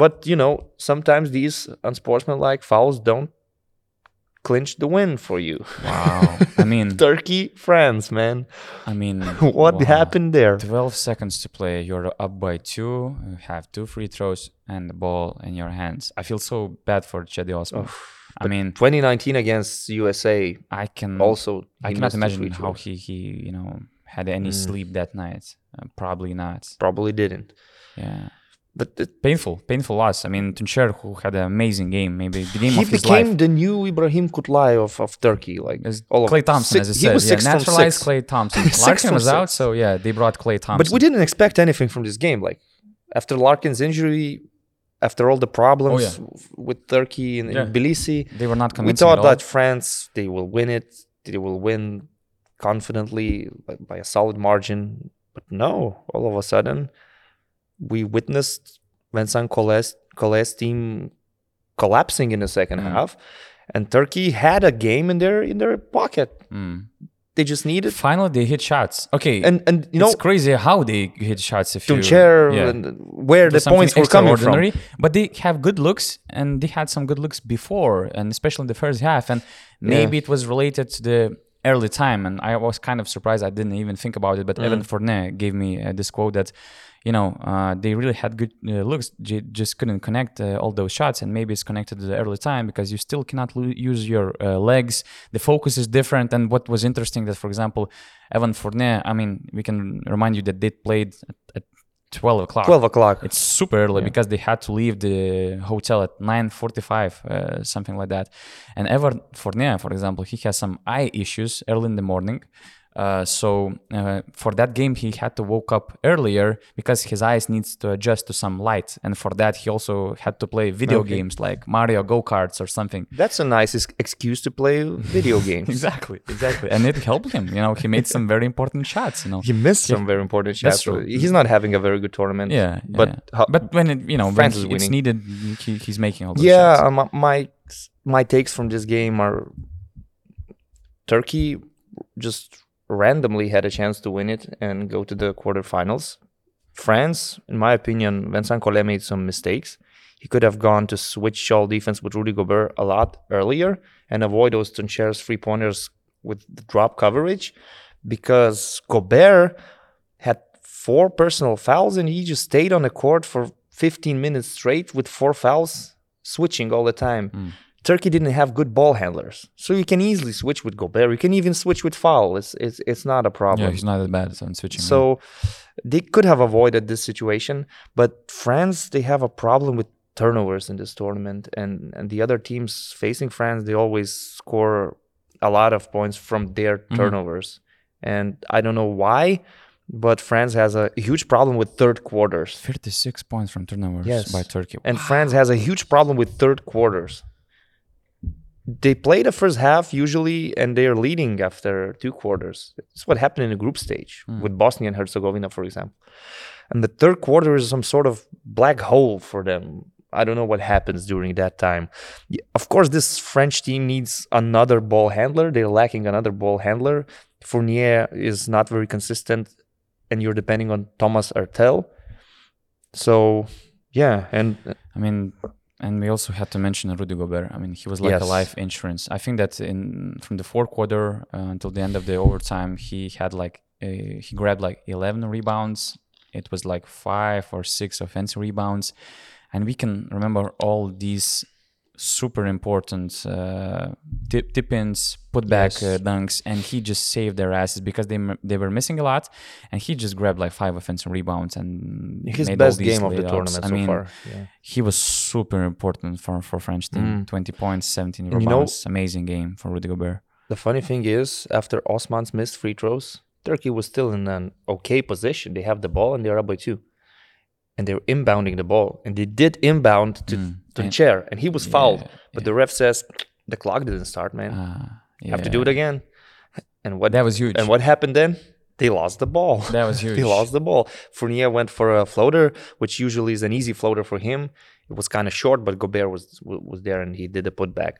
S2: but you know, sometimes these unsportsmanlike fouls don't clinch the win for you.
S1: wow. I [LAUGHS] mean,
S2: Turkey, France, man.
S1: I mean, [LAUGHS]
S2: what
S1: wow.
S2: happened there?
S1: 12 seconds to play. You're up by two. You have two free throws and the ball in your hands. I feel so bad for Cedi Osman. I mean,
S2: 2019 against USA.
S1: I can
S2: Also,
S1: I cannot imagine how he he you know had any
S2: Mm.
S1: sleep that night. Uh, probably not.
S2: probably didn't.
S1: Yeah.
S2: But it,
S1: Painful, painful loss. I mean, Tuncer, who had an amazing game, maybe the game
S2: he
S1: of his life.
S2: He became the new Ibrahim Kutluay of, of Turkey. Like
S1: As
S2: all of
S1: Klay Thompson,
S2: six-
S1: as I
S2: he
S1: said,
S2: was
S1: yeah, naturalized
S2: six.
S1: Klay Thompson. [LAUGHS] Larkin was out, so yeah, they brought Klay Thompson.
S2: But we didn't expect anything from this game. Like after Larkin's injury, after all the problems
S1: Oh, yeah.
S2: with Turkey and,
S1: Yeah.
S2: and Tbilisi,
S1: They were not
S2: we thought that France they will win it. They will win confidently by, by a solid margin. But no, all of a sudden, we witnessed Vincent Collet's, Collet's team collapsing in the 2nd
S1: Mhm.
S2: half, and Turkey had a game in their in their pocket.
S1: Mm.
S2: They just needed
S1: Finally, they hit shots. Okay,
S2: and and you know
S1: it's crazy how they hit shots. If you
S2: Tuncer
S1: yeah.
S2: and where the points were coming from.
S1: But they have good looks, and they had some good looks before, and especially in the first half. And maybe it was related to the early time. And I was kind of surprised. I didn't even think about it. But Evan
S2: Mm.
S1: Fournier gave me uh, this quote that, you know, uh, they really had good uh, looks, j- just couldn't connect uh, all those shots. And maybe it's connected to the early time because you still cannot lo- use your uh, legs. The focus is different. And what was interesting that, for example, Evan Fournier, I mean, we can remind you that they played at, at 12 o'clock.
S2: 12 o'clock.
S1: It's super early
S2: Yeah.
S1: because they had to leave the hotel at 9:45, uh, something like that. And Evan Fournier, for example, he has some eye issues early in the morning. Uh, so uh, for that game, he had to woke up earlier because his eyes needs to adjust to some light, and for that he also had to play video
S2: Okay.
S1: games like Mario Go Karts or something.
S2: That's a nice ex- excuse to play video [LAUGHS] games.
S1: Exactly, exactly, and it helped him. You know, he made some very important shots. You know,
S2: He missed some very important shots.
S1: true.
S2: He's not having a very good tournament.
S1: yeah,
S2: but
S1: yeah.
S2: how-
S1: but when it you know when he- it's needed, he, he's making all those
S2: yeah,
S1: shots.
S2: um, my my takes from this game are Turkey just randomly had a chance to win it and go to the quarterfinals. France, in my opinion, Vincent Collet made some mistakes. He could have gone to switch shawl defense with Rudy Gobert a lot earlier and avoid those Tuncer's three pointers with drop coverage because Gobert had four personal fouls and he just stayed on the court for 15 minutes straight with four fouls, switching all the time.
S1: Mm.
S2: Turkey didn't have good ball handlers, so you can easily switch with Gobert. You can even switch with foul. It's it's it's not a problem.
S1: Yeah, he's not that bad on switching. no.
S2: So they could have avoided this situation, but France they have a problem with turnovers in this tournament, and and the other teams facing France they always score a lot of points from their
S1: Mhm.
S2: turnovers, and I don't know why, but France has a huge problem with third quarters,
S1: 56 points from turnovers
S2: Yes.
S1: by Turkey.
S2: and France has a huge problem with third quarters. They play the first half usually, and they are leading after two quarters. It's what happened in the group stage
S1: Mm.
S2: with Bosnia and Herzegovina, for example. And the third quarter is some sort of black hole for them. I don't know what happens during that time. Of course, this French team needs another ball handler. They're lacking another ball handler. Fournier is not very consistent, and you're depending on Thomas Heurtel. So, yeah, and
S1: I mean, and we also had to mention Rudy Gobert. I mean, he was like a life insurance. I think that in from the fourth quarter uh, until the end of the overtime, he had like uh, he grabbed like 11 rebounds. It was like five or six offensive rebounds, and we can remember all these super important uh, tip, tip ins, put back
S2: Yes.
S1: uh, dunks, and he just saved their asses because they they were missing a lot, and he just grabbed like five offensive rebounds and
S2: His
S1: made all
S2: best
S1: these
S2: game of the tournament
S1: I
S2: so
S1: mean,
S2: far. Yeah.
S1: he was super important for for French team.
S2: Mm.
S1: 20 points, 17
S2: And you know-
S1: rebounds, amazing game for Rudy Gobert.
S2: The funny thing is, after Osman's missed free throws, Turkey was still in an okay position. They have the ball and they're up by two. And they're inbounding the ball. And they did inbound to,
S1: Mm.
S2: to chair. And he was fouled.
S1: Yeah,
S2: But the ref says, the clock didn't start, man.
S1: Uh,
S2: You have to do it again. And what
S1: That was huge.
S2: and what happened then? They lost the ball.
S1: That was [LAUGHS] huge.
S2: they lost the ball. Fournier went for a floater, which usually is an easy floater for him. It was kind of short, but Gobert was was there and he did a putback.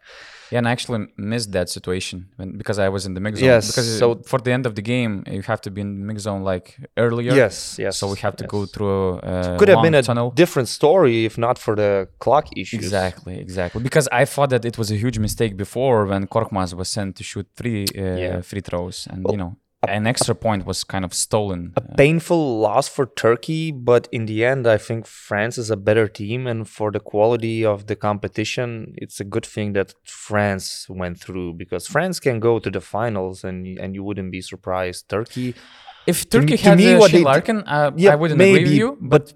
S1: Yeah, and I actually missed that situation when, because I was in the mix zone.
S2: Yes,
S1: Because
S2: so-
S1: so for the end of the game, you have to be in the mix zone like earlier.
S2: Yes, yes.
S1: So we have to
S2: yes.
S1: go through a
S2: Could have been a
S1: tunnel.
S2: different story if not for the clock issues.
S1: Exactly, exactly. Because I thought that it was a huge mistake before when Korkmaz was sent to shoot three uh,
S2: Yeah.
S1: free throws, and
S2: Well,
S1: you know, an extra point was kind of stolen.
S2: A painful loss for Turkey, but in the end, I think France is a better team, and for the quality of the competition, it's a good thing that France went through because France can go to the finals, and and you wouldn't be surprised. Turkey,
S1: if Turkey
S2: to
S1: had
S2: me,
S1: uh,
S2: what they
S1: Shea
S2: d-
S1: Larkin, uh,
S2: Yeah,
S1: I wouldn't agree with
S2: maybe,
S1: you.
S2: but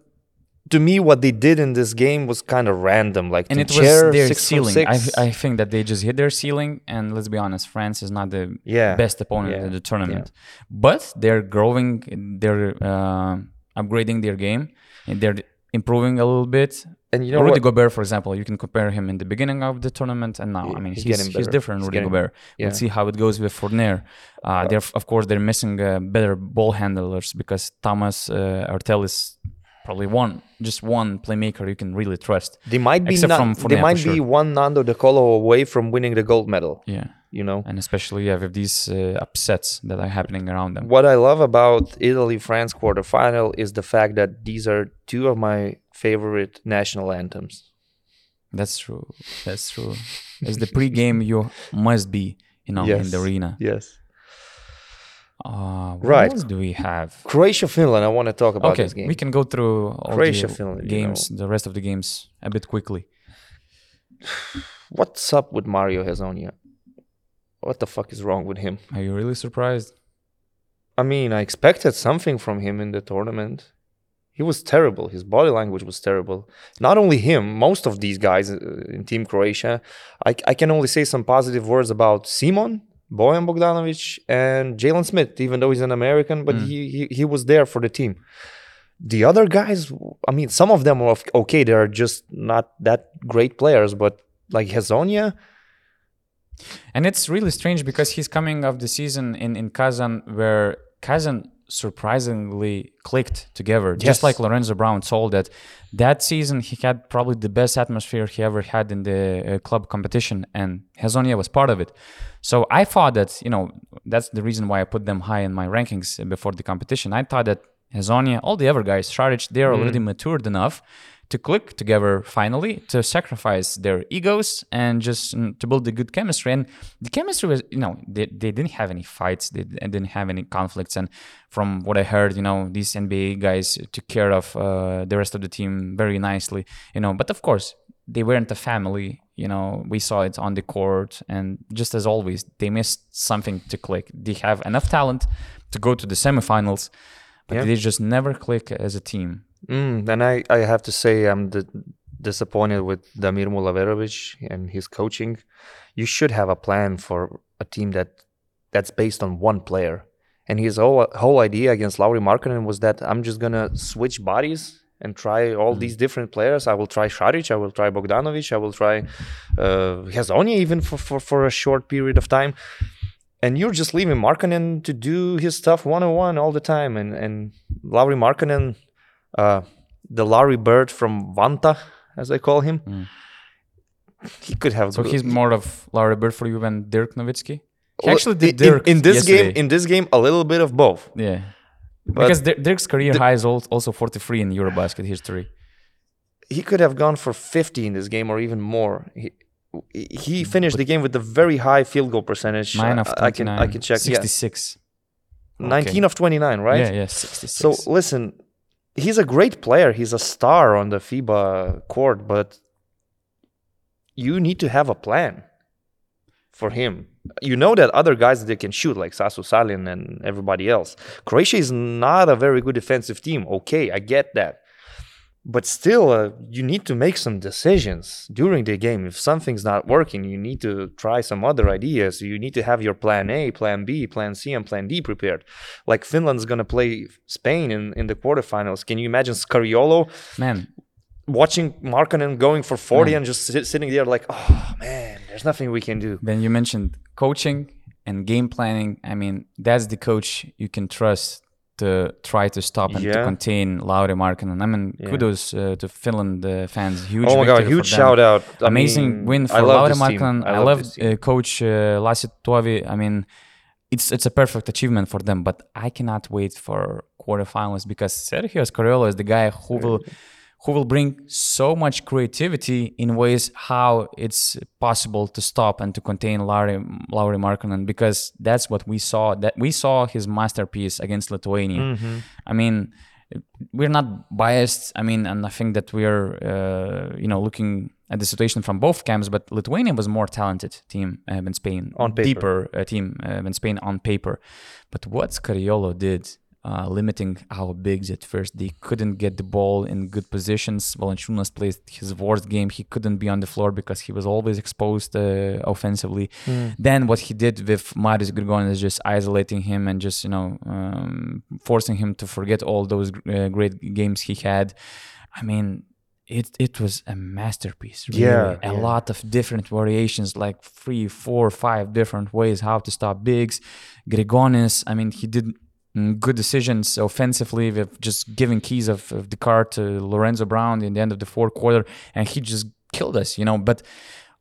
S2: to me, what they did in this game was kind of random. Like
S1: and it was
S2: chair
S1: their
S2: six
S1: ceiling.
S2: six.
S1: I, I think that they just hit their ceiling, and let's be honest, France is not the
S2: yeah,
S1: best opponent
S2: Yeah,
S1: in the tournament. Yeah. But they're growing, they're uh, upgrading their game, and they're improving a little bit.
S2: and you know
S1: Rudy
S2: what?
S1: Gobert, for example, you can compare him in the beginning of the tournament and now. I mean,
S2: he's
S1: he's, he's, different,
S2: He's
S1: Rudy
S2: getting-
S1: Gobert.
S2: yeah.
S1: Let's see how it goes with Fournier. Uh, they're of course they're missing uh, better ball handlers because Thomas uh, Heurtel is probably one, just one playmaker you can really trust.
S2: They might be
S1: Except from
S2: they might be one Nando De Colo away from winning the gold medal.
S1: Yeah,
S2: You know.
S1: and especially yeah, with these uh, upsets that are happening around them.
S2: What I love about Italy France quarterfinal is the fact that these are two of my favorite national anthems.
S1: That's true. That's true. It's the pre-game you must be, you know, in the arena.
S2: Yes.
S1: Uh, what
S2: Right.
S1: do we have?
S2: Croatia Finland, I want to talk about
S1: okay,
S2: this game.
S1: we can go through all
S2: Croatia,
S1: the
S2: Finland, you
S1: games, the rest of the games a bit quickly.
S2: What's up with Mario Hezonja? What the fuck is wrong with him?
S1: Are you really surprised?
S2: I mean, I expected something from him in the tournament. He was terrible. His body language was terrible. Not only him, most of these guys uh, in Team Croatia. I, I can only say some positive words about Simon, Bojan Bogdanovic, and Jaleen Smith, even though he's an American, but
S1: Mm.
S2: he, he, he was there for the team. The other guys, I mean, some of them are okay. They are just not that great players, but like Hezonja,
S1: And it's really strange because he's coming off the season in, in Kazan where Kazan surprisingly clicked together.
S2: Yes.
S1: Just like Lorenzo Brown told that that season he had probably the best atmosphere he ever had in the uh, club competition and Hezonja was part of it. So I thought that, you know, that's the reason why I put them high in my rankings before the competition. I thought that Hezonja, all the other guys, Šarić, they're already matured enough to click together finally, to sacrifice their egos and just mm, to build a good chemistry. And the chemistry was, you know, they, they didn't have any fights, they, they didn't have any conflicts. And from what I heard, you know, these NBA guys took care of uh, the rest of the team very nicely, you know. But of course, they weren't a family, you know. We saw it on the court, and just as always, they missed something to click. They have enough talent to go to the semifinals, but
S2: Yeah.
S1: they just never click as a team.
S2: Mm, and I, I have to say I'm d- disappointed with Damir Mulaomerovic and his coaching. You should have a plan for a team that that's based on one player. And his whole whole idea against Lauri Markkanen was that I'm just gonna switch bodies and try all these different players. I will try Šarić, I will try Bogdanovic, I will try uh, Hezonja even for, for, for a short period of time. And you're just leaving Markkanen to do his stuff one on one all the time. And and Lauri Markkanen uh, the Larry Bird from Vantaa, as I call him.
S1: Mm.
S2: He could have.
S1: So he's more of Larry Bird for you than Dirk Nowitzki. He
S2: Well,
S1: actually did
S2: in-
S1: Dirk
S2: in, this game. In this game, a little bit of both.
S1: yeah,
S2: But
S1: because Dirk's career high is also 43 in EuroBasket history.
S2: he could have gone for 50 in this game or even more. He, he finished the game with a very high field goal percentage.
S1: Nine of
S2: I-
S1: 29.
S2: I can I can check. Yeah,
S1: 66.
S2: 19 of 29, right?
S1: Yeah, yeah, 66.
S2: So listen, he's a great player. He's a star on the FIBA court, but you need to have a plan for him. You know that other guys they can shoot like Sasu Salin and everybody else. Croatia is not a very good defensive team. Okay, I get that. But still, uh, you need to make some decisions during the game. If something's not working, you need to try some other ideas. You need to have your plan A, plan B, plan C, and plan D prepared. Like Finland's going to play Spain in, in the quarterfinals. Can you imagine Scariolo
S1: man,
S2: watching Markkanen going for 40
S1: Mm.
S2: and just sit, sitting there like, oh man, there's nothing we can do.
S1: then you mentioned coaching and game planning, I mean, that's the coach you can trust to try to stop and to
S2: Yeah.
S1: contain Lauri Markkanen. I mean,
S2: Yeah.
S1: kudos uh, to Finland uh, fans. Huge
S2: oh my god, huge shout out. I
S1: Amazing
S2: mean,
S1: win for Lauri
S2: team.
S1: Markkanen. I,
S2: love
S1: uh, coach uh, Lasse Tuovi. I mean, it's it's a perfect achievement for them, but I cannot wait for quarterfinals because Sergio Scariolo is the guy who will who will bring so much creativity in ways how it's possible to stop and to contain Lauri Lauri Markkanen because that's what we saw that we saw his masterpiece against Lithuania.
S2: Mm-hmm.
S1: I mean, we're not biased. I mean, and I think that we're uh, you know looking at the situation from both camps, but Lithuania was more talented team uh, than Spain,
S2: On paper.
S1: deeper uh, team uh, than Spain on paper. But what Scariolo did. Uh, limiting our bigs at first. They couldn't get the ball in good positions. Valanciunas played his worst game. He couldn't be on the floor because he was always exposed uh, offensively. Then what he did with Marius Grigonis is just isolating him and just you know um, forcing him to forget all those uh, great games he had. I mean, it it was a masterpiece. Really.
S2: Yeah,
S1: a
S2: yeah.
S1: lot of different variations, like three, four, five different ways how to stop bigs. Grigonis, I mean, he did mm, Mm, good decisions offensively with just giving keys of, of the car to Lorenzo Brown in the end of the fourth quarter, and he just killed us, you know. But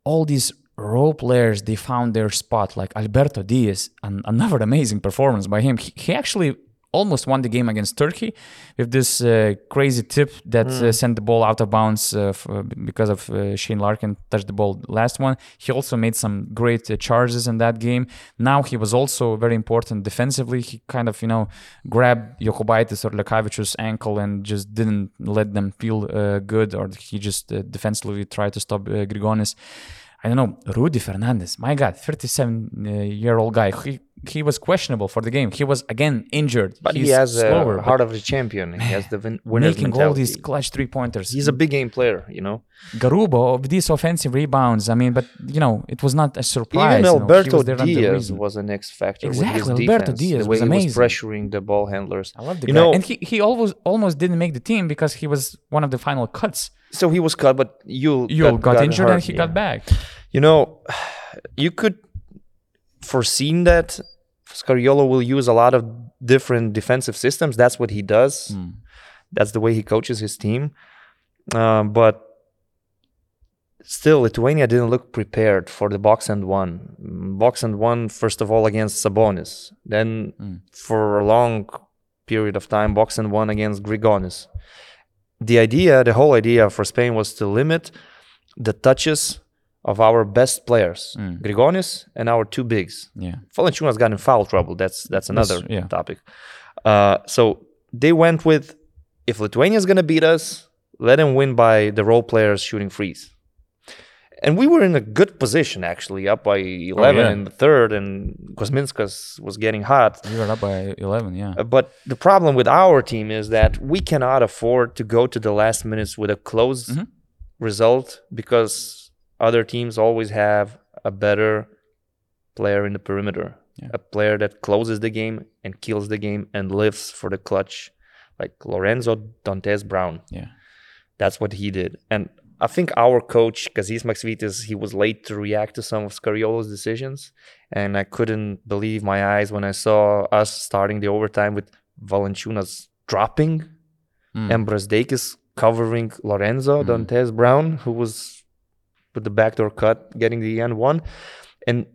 S1: all these role players, they found their spot, like Alberto Diaz, and another [LAUGHS] amazing performance by him. He, he actually almost won the game against Turkey with this uh, crazy tip that uh, sent the ball out of bounds uh, f- uh, because of uh, Shane Larkin touched the ball last one. He also made some great uh, charges in that game. Now he was also very important defensively. He kind of you know grabbed Jokubaitis or Lekavičius ankle and just didn't let them feel uh, good, or he just uh, defensively tried to stop uh, Grigonis. I don't know, Rudy Fernandez. My God, 37 uh, year old guy. He he was questionable for the game. He was again injured.
S2: But
S1: He's
S2: he has
S1: slower,
S2: a heart of the champion. He has the win- winner's
S1: making
S2: mentality.
S1: all these clutch three pointers.
S2: He's a big game player, you know.
S1: Garubo of these offensive rebounds. I mean, but you know, it was not a surprise.
S2: Even
S1: you know,
S2: Alberto
S1: was
S2: Diaz was an X factor
S1: Exactly,
S2: with his
S1: Alberto. Diaz
S2: the way
S1: was
S2: he was pressuring the ball handlers.
S1: I love the
S2: you
S1: guy,
S2: know,
S1: and he he almost almost didn't make the team because he was one of the final cuts.
S2: so he was cut, but you
S1: Yul got, injured
S2: hurt,
S1: and he
S2: yeah.
S1: got back.
S2: You know, [SIGHS] you could foreseen that Scariolo will use a lot of different defensive systems. That's what he does.
S1: Hmm.
S2: That's the way he coaches his team. Um, but still, Lithuania didn't look prepared for the box and one. Mm, Box and one, first of all, against Sabonis. Then
S1: Hmm.
S2: for a long period of time, box and one against Grigonis. The idea, the whole idea for Spain was to limit the touches of our best players,
S1: Mm.
S2: Grigonis and our two bigs.
S1: Yeah,
S2: Valanciunas got in foul trouble. That's that's another
S1: yeah.
S2: topic. Uh, so they went with if Lithuania is gonna beat us, let them win by the role players shooting freeze. And we were in a good position actually, up by 11
S1: Oh, yeah.
S2: in the third, and Kuzminskas was getting hot.
S1: we were up by eleven. Yeah,
S2: Uh, But the problem with our team is that we cannot afford to go to the last minutes with a close
S1: Mhm.
S2: result because other teams always have a better player in the perimeter,
S1: Yeah.
S2: a player that closes the game and kills the game and lives for the clutch, like Lorenzo Dantes Brown.
S1: yeah.
S2: That's what he did. And I think our coach, Kazys Maksvytis, he was late to react to some of Scariolo's decisions. And I couldn't believe my eyes when I saw us starting the overtime with Valanciunas dropping
S1: Mm.
S2: and Brazdeikis covering Lorenzo
S1: Mm.
S2: Dantes Brown, who was with the backdoor cut, getting the end one. And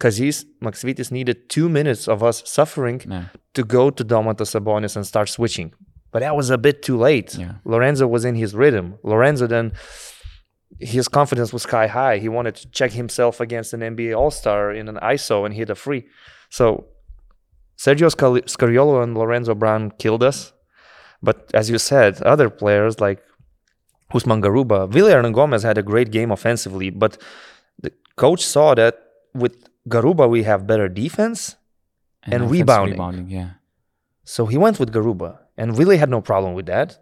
S2: Kazys Maksvytis needed two minutes of us suffering
S1: yeah.
S2: to go to Domantas Sabonis and start switching. But that was a bit too late.
S1: Yeah.
S2: Lorenzo was in his rhythm. Lorenzo then his confidence was sky high. He wanted to check himself against an NBA All-Star in an ISO and hit a free. So Sergio Scariolo and Lorenzo Brown killed us. But as you said, other players like Usman Garuba, Villar Gomez had a great game offensively, but the coach saw that with Garuba we have better defense and
S1: offensive
S2: rebounding.
S1: rebounding, yeah.
S2: So he went with Garuba, and Willie had no problem with that.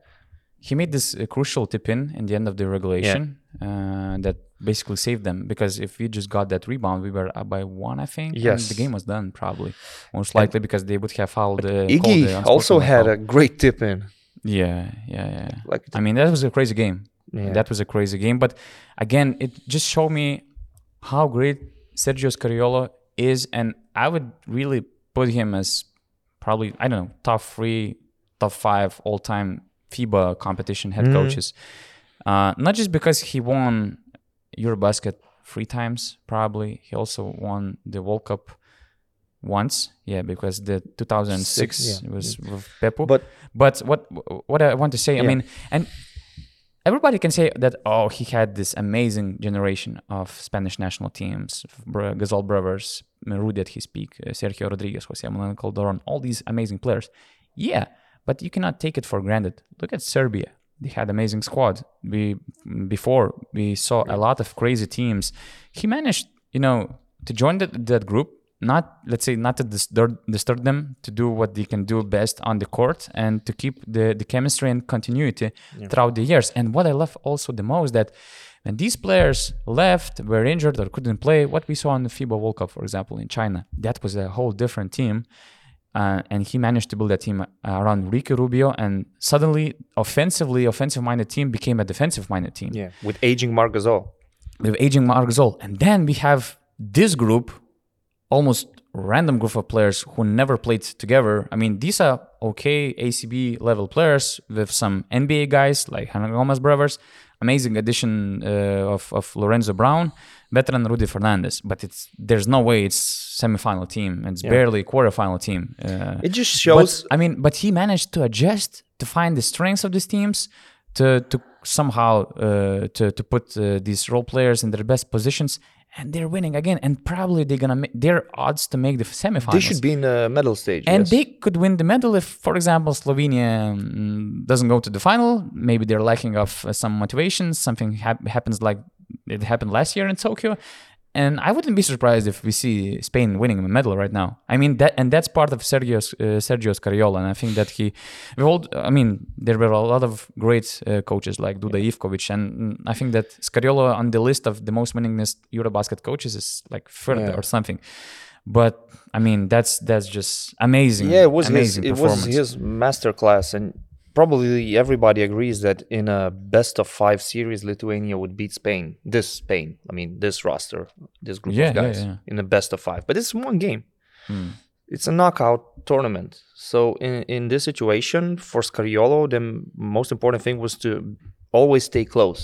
S1: He made this uh, crucial tip in in the end of the regulation uh, that basically saved them because if we just got that rebound, we were up by one, I think. and
S2: Yes.
S1: the game was done probably, most likely because they would have fouled. Uh,
S2: Iggy
S1: the
S2: also had
S1: foul.
S2: a great tip in.
S1: Yeah, yeah, yeah.
S2: Like
S1: I mean, that was a crazy game.
S2: Yeah.
S1: That was a crazy game. But again, it just showed me how great Sergio Scariolo is, and I would really put him as probably I don't know top three, top five all time FIBA competition head coaches. Uh, not just because he won EuroBasket three times, probably he also won the World Cup once. Yeah, because the 2006
S2: Six, yeah.
S1: was with Pepu.
S2: But
S1: But what what I want to say, I mean, and everybody can say that oh, he had this amazing generation of Spanish national teams, Gasol brothers, Rudy at his peak, uh, Sergio Rodriguez, Jose Manuel Calderon, all these amazing players. Yeah, but you cannot take it for granted. Look at Serbia; they had amazing squad. We before we saw a lot of crazy teams. He managed, you know, to join that that group not let's say not to disturb, disturb them to do what they can do best on the court and to keep the, the chemistry and continuity throughout the years and what i love also the most that when these players left were injured or couldn't play what we saw in the fiba world cup for example in china that was a whole different team uh, and he managed to build a team around Ricky Rubio, and suddenly, offensively, offensive-minded team became a defensive-minded team
S2: yeah, with aging Marc Gasol.
S1: with aging Marc Gasol. And then we have this group, almost random group of players who never played together. I mean, these are okay ACB level players with some NBA guys like Hernangomez brothers. Amazing addition uh, of, of Lorenzo Brown, veteran Rudy Fernandez. But it's there's no way it's semifinal team. It's barely a quarterfinal team. Uh,
S2: It just shows.
S1: but, I mean, but he managed to adjust to find the strengths of these teams, to to somehow uh, to to put uh, these role players in their best positions, and they're winning again. And probably they're gonna make their odds to make the semifinals.
S2: they should be in the medal stage.
S1: And
S2: yes.
S1: they could win the medal if, for example, Slovenia mm, doesn't go to the final. Maybe they're lacking of uh, some motivation. Something hap- happens like it happened last year in Tokyo. And I wouldn't be surprised if we see Spain winning a medal right now. I mean that, and that's part of Sergio uh, Sergio Scariolo. And I think that he, we all, I mean, there were a lot of great uh, coaches like Duda Ivkovic, and I think that Scariolo on the list of the most winningest EuroBasket coaches is like third
S2: Yeah.
S1: or something. But I mean, that's that's just amazing.
S2: yeah, it was his,
S1: amazing
S2: it was his master class, and probably everybody agrees that in a best of five series, Lithuania would beat Spain. This Spain, I mean, this roster, this group
S1: Yeah,
S2: of guys
S1: yeah.
S2: in a best of five. But it's one game.
S1: Hmm.
S2: It's a knockout tournament. So in in this situation for Scariolo, the m- most important thing was to always stay close.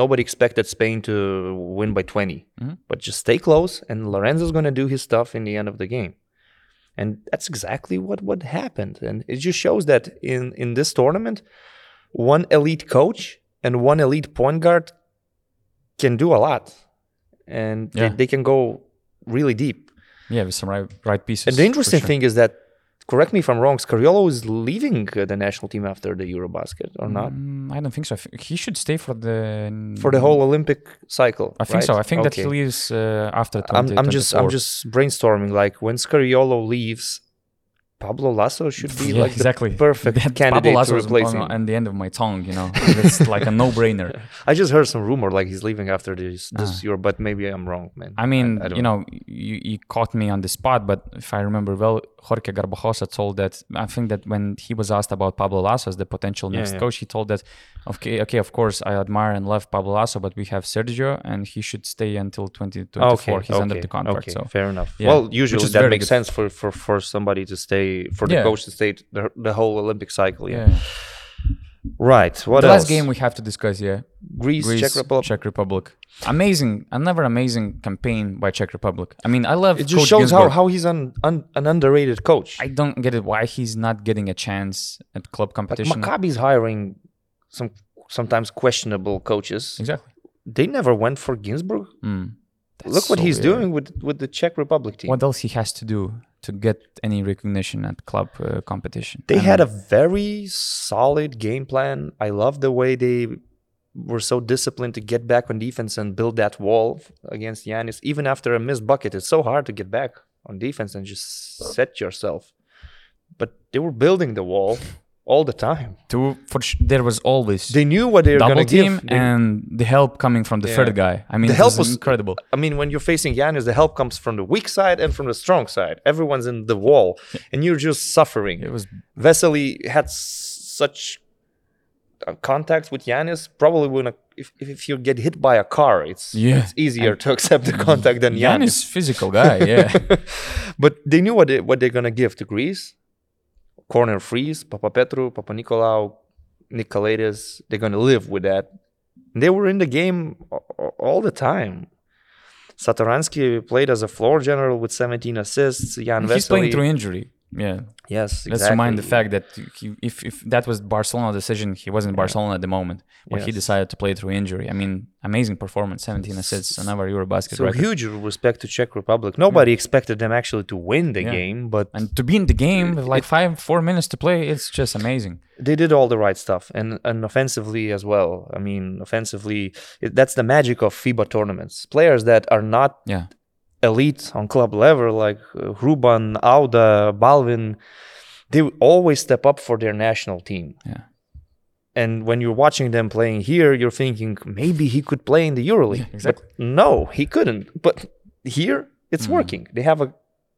S2: Nobody expected Spain to win by 20,
S1: Mhm.
S2: but just stay close, and Lorenzo's going to do his stuff in the end of the game and that's exactly what what happened and it just shows that in in this tournament one elite coach and one elite point guard can do a lot and
S1: Yeah.
S2: they, they can go really deep
S1: Yeah, with some right, right pieces.
S2: and the interesting
S1: sure.
S2: thing is that correct me if i'm wrong scariolo is leaving uh, the national team after the eurobasket or not
S1: Mm, I don't think so. He should stay for the
S2: for the whole olympic cycle
S1: I think so. I
S2: right?
S1: think that he leaves uh, after.
S2: I'm, I'm just I'm just brainstorming like when Scariolo leaves Pablo Laso should be
S1: yeah,
S2: like
S1: exactly
S2: the perfect
S1: That
S2: candidate
S1: Pablo
S2: to
S1: Laso is
S2: replace
S1: on,
S2: him.
S1: on the end of my tongue. You know, [LAUGHS] it's like a no-brainer. [LAUGHS]
S2: I just heard some rumor like he's leaving after this this
S1: Ah.
S2: year, but maybe I'm wrong, man.
S1: I mean,
S2: I don't
S1: you know, you, you caught me on the spot, but if I remember well, Jorge Garbajosa told that. I think that when he was asked about Pablo Laso as the potential next
S2: yeah.
S1: coach, he told that, okay, okay, of course, I admire and love Pablo Laso, but we have Sergio, and he should stay until 2024.
S2: okay,
S1: He's under the contract,
S2: okay,
S1: so
S2: fair enough.
S1: Yeah,
S2: Well, usually that makes
S1: good.
S2: sense for, for for somebody to stay for the
S1: Yeah.
S2: coach to stay the, the whole Olympic cycle. Yeah.
S1: yeah.
S2: Right. What
S1: the
S2: else?
S1: last game we have to discuss, yeah,
S2: Greece,
S1: Greece,
S2: Czech Republic.
S1: Czech Republic. Amazing, another amazing campaign by Czech Republic. I mean, I love.
S2: It just
S1: Coach
S2: shows how,
S1: Ginzburg.
S2: how he's an, un, an underrated coach.
S1: I don't get it. Why he's not getting a chance at club
S2: Like
S1: competition?
S2: Maccabi's hiring some sometimes questionable coaches.
S1: exactly.
S2: They never went for Ginzburg.
S1: Mm.
S2: Look what
S1: so
S2: he's
S1: weird.
S2: doing with with the Czech Republic team.
S1: What else he has to do to get any recognition at club uh, competition.
S2: They
S1: I
S2: had
S1: mean,
S2: a very solid game plan. I love the way they were so disciplined to get back on defense and build that wall against Giannis. Even after a missed bucket, it's so hard to get back on defense and just set yourself. But they were building the wall all the time.
S1: to for sh- there was always
S2: They knew what they were going to give. They-
S1: and the help coming from the
S2: Yeah.
S1: third guy. I mean,
S2: The help
S1: was
S2: was-
S1: incredible.
S2: I mean, when you're facing Giannis, the help comes from the weak side and from the strong side. Everyone's in the wall, and you're just suffering.
S1: It was
S2: Vesely had such uh, contacts with Giannis. Probably when a, if if you get hit by a car, it's
S1: Yeah.
S2: it's easier to accept the contact than
S1: Giannis,
S2: Giannis.
S1: physical guy. Yeah, [LAUGHS]
S2: but they knew what they, what they're gonna give to Greece. Corner freeze, Papapetrou, Papa Nicolau, Nicolaitis. They're gonna live with that. They were in the game all the time. Satoransky played as a floor general with 17 assists. Jan
S1: he's playing through injury. Yeah,
S2: yes,
S1: let's remind the fact that he, if if that was Barcelona decision, he wasn't in Barcelona at the moment, but he decided to play through injury. I mean, amazing performance, 17 assists, another EuroBasket
S2: So
S1: record.
S2: huge respect to Czech Republic. Nobody expected them actually to win the
S1: Yeah.
S2: game, but
S1: And to be in the game with like five, four minutes to play, it's just amazing.
S2: they did all the right stuff, and and offensively as well. I mean, offensively, it, that's the magic of FIBA tournaments. Players that are not
S1: Yeah,
S2: elite on club level, like uh, Hruban, Auda, Balvin, they always step up for their national team.
S1: yeah.
S2: And when you're watching them playing here, you're thinking maybe he could play in the EuroLeague.
S1: Yeah, exactly.
S2: But no, he couldn't. But here, it's
S1: Mhm.
S2: working. They have a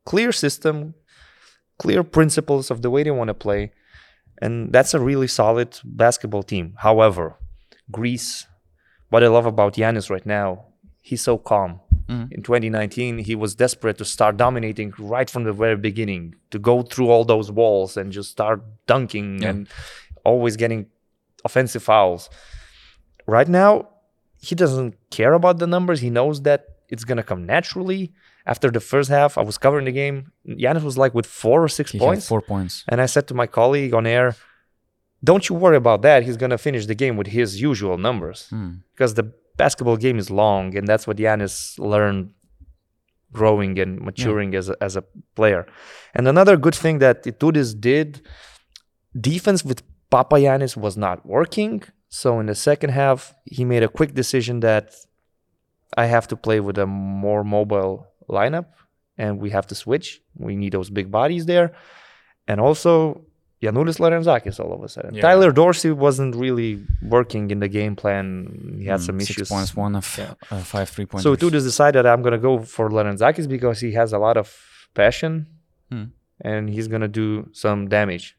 S2: clear system, clear principles of the way they want to play. And that's a really solid basketball team. However, Greece, what I love about Giannis right now, he's so calm.
S1: Mhm.
S2: In 2019, he was desperate to start dominating right from the very beginning, to go through all those walls and just start dunking
S1: Yeah.
S2: and always getting offensive fouls. Right now, he doesn't care about the numbers. He knows that it's going to come naturally. After the first half, I was covering the game. Giannis was like with four or six
S1: He
S2: points.
S1: four points.
S2: And I said to my colleague on air, don't you worry about that. He's going to finish the game with his usual numbers
S1: Hmm.
S2: because the basketball game is long, and that's what Giannis learned growing and maturing as, a, as a player. And another good thing that Itoudis did, defense with Papagiannis was not working. So in the second half, he made a quick decision that I have to play with a more mobile lineup and we have to switch. We need those big bodies there. And also Giannoulis Larentzakis all of a sudden.
S1: Yeah.
S2: Tyler Dorsey wasn't really working in the game plan. He had
S1: Hmm,
S2: some
S1: Six
S2: issues.
S1: points, one of
S2: Yeah.
S1: uh, five three points.
S2: So Tudis decided I'm gonna go for Lorenzakis because he has a lot of passion
S1: Hmm.
S2: and he's gonna do some damage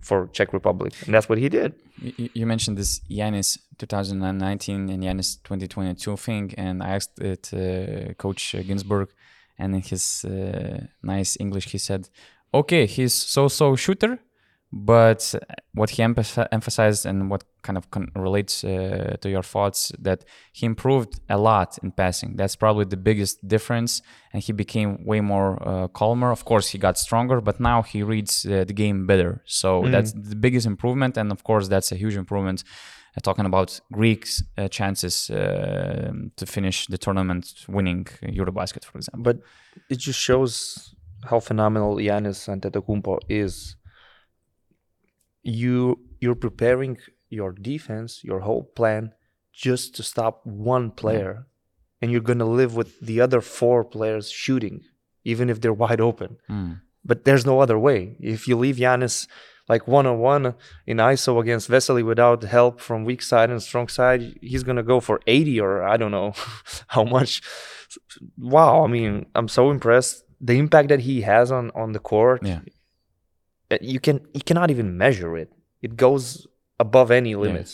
S2: for Czech Republic. And that's what he did.
S1: You, you mentioned this Giannis 2019 and Giannis 2022 thing, and I asked it uh, Coach Ginzburg, and in his uh, nice English, he said, "Okay, he's so-so shooter, but what he emphasized and what kind of con- relates uh, to your thoughts that he improved a lot in passing. That's probably the biggest difference, and he became way more uh, calmer. Of course, he got stronger, but now he reads uh, the game better. So that's the biggest improvement, and of course, that's a huge improvement. Uh, talking about Greeks' uh, chances uh, to finish the tournament winning Eurobasket, for example.
S2: But it just shows how phenomenal Giannis Antetokounmpo is. You you're preparing your defense, your whole plan, just to stop one player, and you're gonna live with the other four players shooting, even if they're wide open.
S1: Mm.
S2: But there's no other way. If you leave Giannis like one on one in ISO against Vesely without help from weak side and strong side, he's gonna go for 80 or I don't know [LAUGHS] how much. Wow, I mean, I'm so impressed. The impact that he has on on the court,
S1: Yeah.
S2: uh, you can you cannot even measure it. It goes above any limits.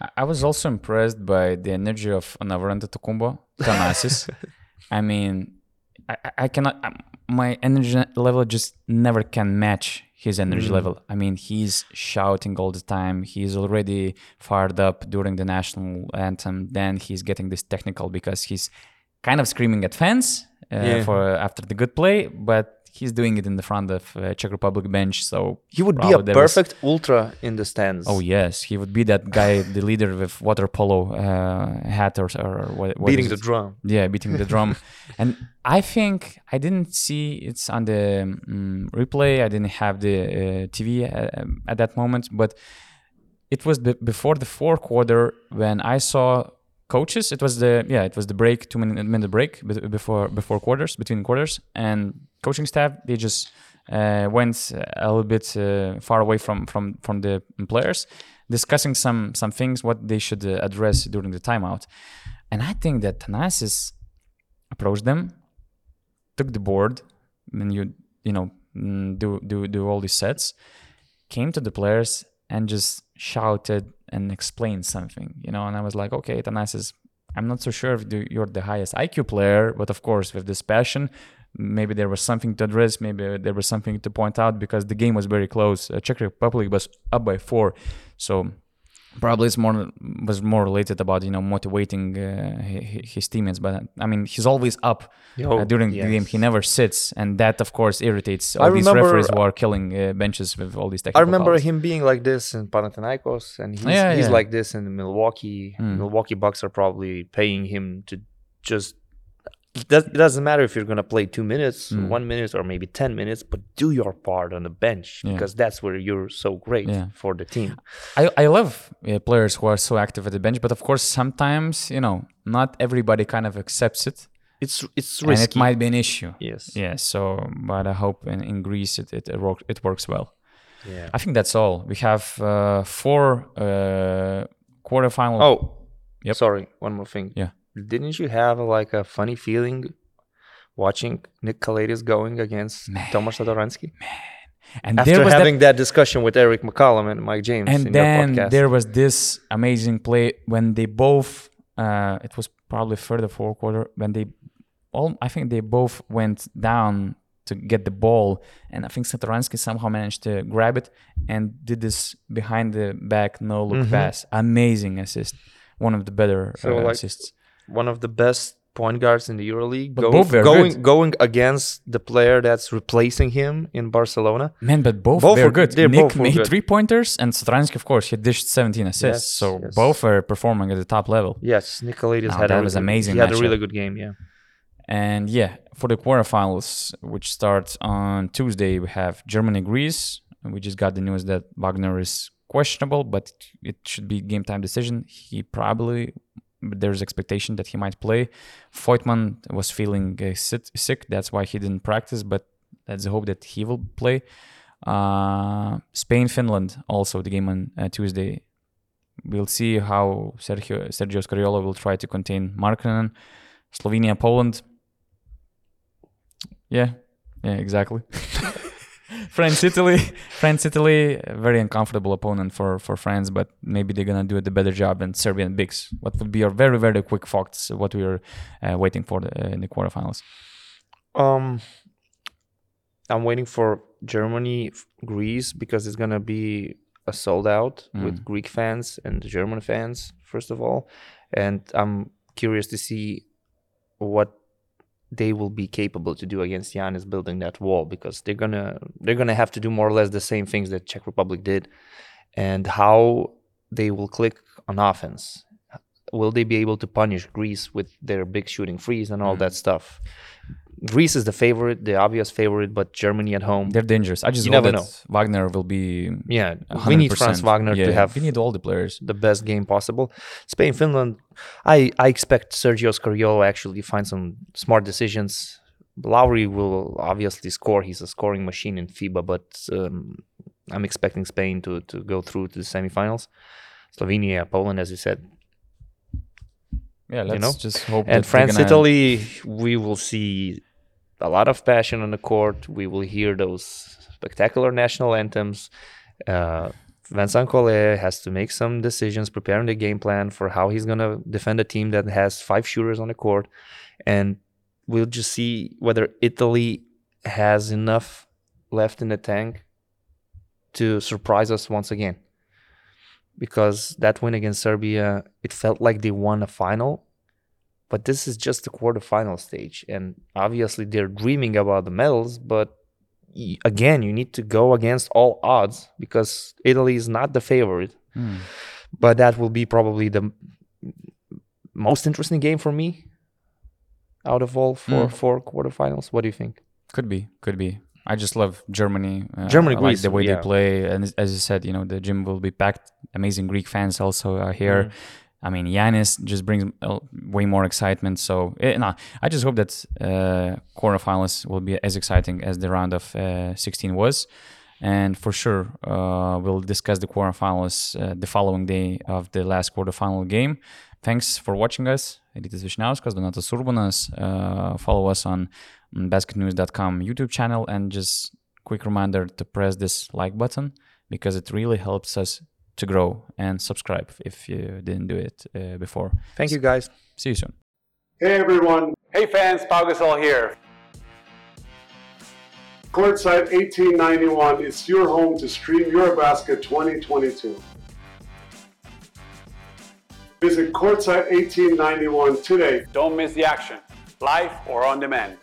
S1: I- I was also impressed by the energy of Navarrete Tokumbo, Thanasis. [LAUGHS] I mean, I, I- I cannot, um, my energy level just never can match his energy
S2: Mm.
S1: level. I mean, he's shouting all the time. He's already fired up during the national anthem. Then he's getting this technical because he's kind of screaming at fans uh,
S2: Yeah.
S1: for after the good play, but he's doing it in the front of uh, Czech Republic bench. So
S2: He would be a
S1: there was-
S2: perfect ultra in the stands.
S1: oh yes, he would be that guy, [LAUGHS] the leader with water polo uh, hat or or what, what
S2: beating the drum.
S1: Yeah, beating the drum. [LAUGHS] and I think I didn't see it's on the um, replay. I didn't have the uh, TV uh, at that moment, but it was the, before the fourth quarter when I saw coaches. It was the yeah, it was the break, two minute minute break before before quarters, between quarters, and coaching staff they just uh, went a little bit uh, far away from from from the players, discussing some some things what they should uh, address during the timeout. And I think that Thanasis approached them, took the board, and you you know mm, do do do all these sets, came to the players and just shouted and explain something, you know. And I was like, okay, Thanasis, I'm not so sure if you're the highest IQ player, but of course with this passion. Maybe there was something to address. Maybe there was something to point out because the game was very close. Uh, Czech Republic was up by four, so probably it's more was more related about you know motivating uh, hi- his teammates but i mean he's always up uh, during the game he never sits and that of course irritates
S2: I
S1: all these
S2: remember-
S1: referees who are killing uh, benches with all these technical
S2: I
S1: remember
S2: him being like this in Panathinaikos, and he's,
S1: Yeah,
S2: he's
S1: yeah.
S2: like this in Milwaukee.
S1: Mm.
S2: Milwaukee Bucks are probably paying him to just. It does- it doesn't matter if you're gonna play two minutes,
S1: Mm.
S2: one minute, or maybe ten minutes, but do your part on the bench
S1: Yeah.
S2: because that's where you're so great
S1: Yeah.
S2: for the team.
S1: I, I love uh, players who are so active at the bench but of course sometimes you know not everybody kind of accepts it
S2: It's it's risky.
S1: and it might be an issue
S2: yes.
S1: yeah so but i hope in, in greece it, it, it, work, it works well
S2: Yeah.
S1: i think that's all we have uh, four uh, quarterfinal
S2: Oh,
S1: Yep.
S2: sorry. One more thing.
S1: Yeah.
S2: Didn't you have like a funny feeling watching Nick Calathes going against
S1: Man.
S2: Tomas Satoransky?
S1: and
S2: After
S1: was that
S2: having that, discussion with Errick McCollum and Mike James
S1: and then
S2: podcast.
S1: there was this amazing play when they both uh it was probably third or fourth quarter when they all i think they both went down to get the ball and i think satoransky somehow managed to grab it and did this behind the back no look
S2: Mhm.
S1: pass amazing assist one of the better
S2: So,
S1: uh,
S2: like,
S1: assists
S2: one of the best point guards in the EuroLeague.
S1: But
S2: Going,
S1: both were
S2: going,
S1: good.
S2: going against the player that's replacing him in Barcelona.
S1: man but both,
S2: Both
S1: were good nick
S2: both
S1: made
S2: good.
S1: three pointers and satoransky of course he dished 17 assists
S2: Yes,
S1: so
S2: yes.
S1: both are performing at the top level
S2: Yes, Nicolaitis
S1: No,
S2: had
S1: that
S2: a
S1: was
S2: really-
S1: amazing
S2: He had a really good game. Yeah.
S1: And yeah, for the quarterfinals, which starts on Tuesday, we have Germany Greece. We just got the news that Wagner is questionable, but it should be game time decision. He probably there's expectation that he might play. Voigtmann was feeling uh, sit, sick, that's why he didn't practice. But let's hope that he will play. Uh, Spain Finland also the game on uh, Tuesday. We'll see how Sergio Sergio Scariolo will try to contain Markkanen. Slovenia Poland. Yeah, yeah, exactly. [LAUGHS] France Italy, France Italy, very uncomfortable opponent for for France, but maybe they're gonna do a better job than Serbian Bigs. What would be our very very quick thoughts? What we are uh, waiting for the, uh, in the quarterfinals?
S2: Um, I'm waiting for Germany, Greece because it's gonna be a sold out with Greek fans and German fans first of all, and I'm curious to see what they will be capable to do against Giannis building that wall because they're gonna they're gonna have to do more or less the same things that Czech Republic did, and how they will click on offense. Will they be able to punish Greece with their big shooting freeze and all mm. that stuff? Greece is the favorite, the obvious favorite, but Germany at home.
S1: They're dangerous. I just
S2: You never
S1: that Wagner will be.
S2: Yeah,
S1: 100%.
S2: we need Franz Wagner
S1: Yeah,
S2: to have
S1: We need all the players.
S2: the best game possible. Spain, Finland. I I expect Sergio Scariolo actually find some smart decisions. Lauri will obviously score. He's a scoring machine in FIBA, but um, I'm expecting Spain to to go through to the semifinals. Slovenia, Poland, as you said,
S1: Yeah, let's
S2: know?
S1: just hope.
S2: and France, Italy. We will see a lot of passion on the court. We will hear those spectacular national anthems. Uh, Vincent Collet has to make some decisions, preparing the game plan for how he's gonna defend a team that has five shooters on the court, and we'll just see whether Italy has enough left in the tank to surprise us once again. Because that win against Serbia, it felt like they won a final, but this is just the quarterfinal stage, and obviously they're dreaming about the medals, but again, you need to go against all odds because Italy is not the favorite.
S1: Hmm.
S2: But that will be probably the most interesting game for me out of all four
S1: Mm.
S2: four quarterfinals. What do you think?
S1: Could be, could be. I just love Germany. Uh,
S2: Germany,
S1: I like
S2: Greece,
S1: the way
S2: yeah.
S1: they play, and as- as you said, you know, the gym will be packed. Amazing Greek fans also are here.
S2: Mm.
S1: I mean, Giannis just brings way more excitement. So, eh, nah, I just hope that uh, quarterfinals will be as exciting as the round of uh, 16 was. And for sure, uh, we'll discuss the quarterfinals uh, the following day of the last quarterfinal game. Thanks for watching us. Rytis Vyšniauskas, Donatas Urbonas. Uh, follow us on mm, basketnews.com YouTube channel. And just quick reminder to press this like button because it really helps us to grow and subscribe if you didn't do it uh, before.
S2: Thank you, guys.
S1: See you soon.
S3: Hey everyone,
S4: Hey fans, Pau Gasol here.
S3: Courtside 1891 is your home to stream Eurobasket 2022. Visit Courtside 1891 today
S4: Don't miss the action, live or on demand.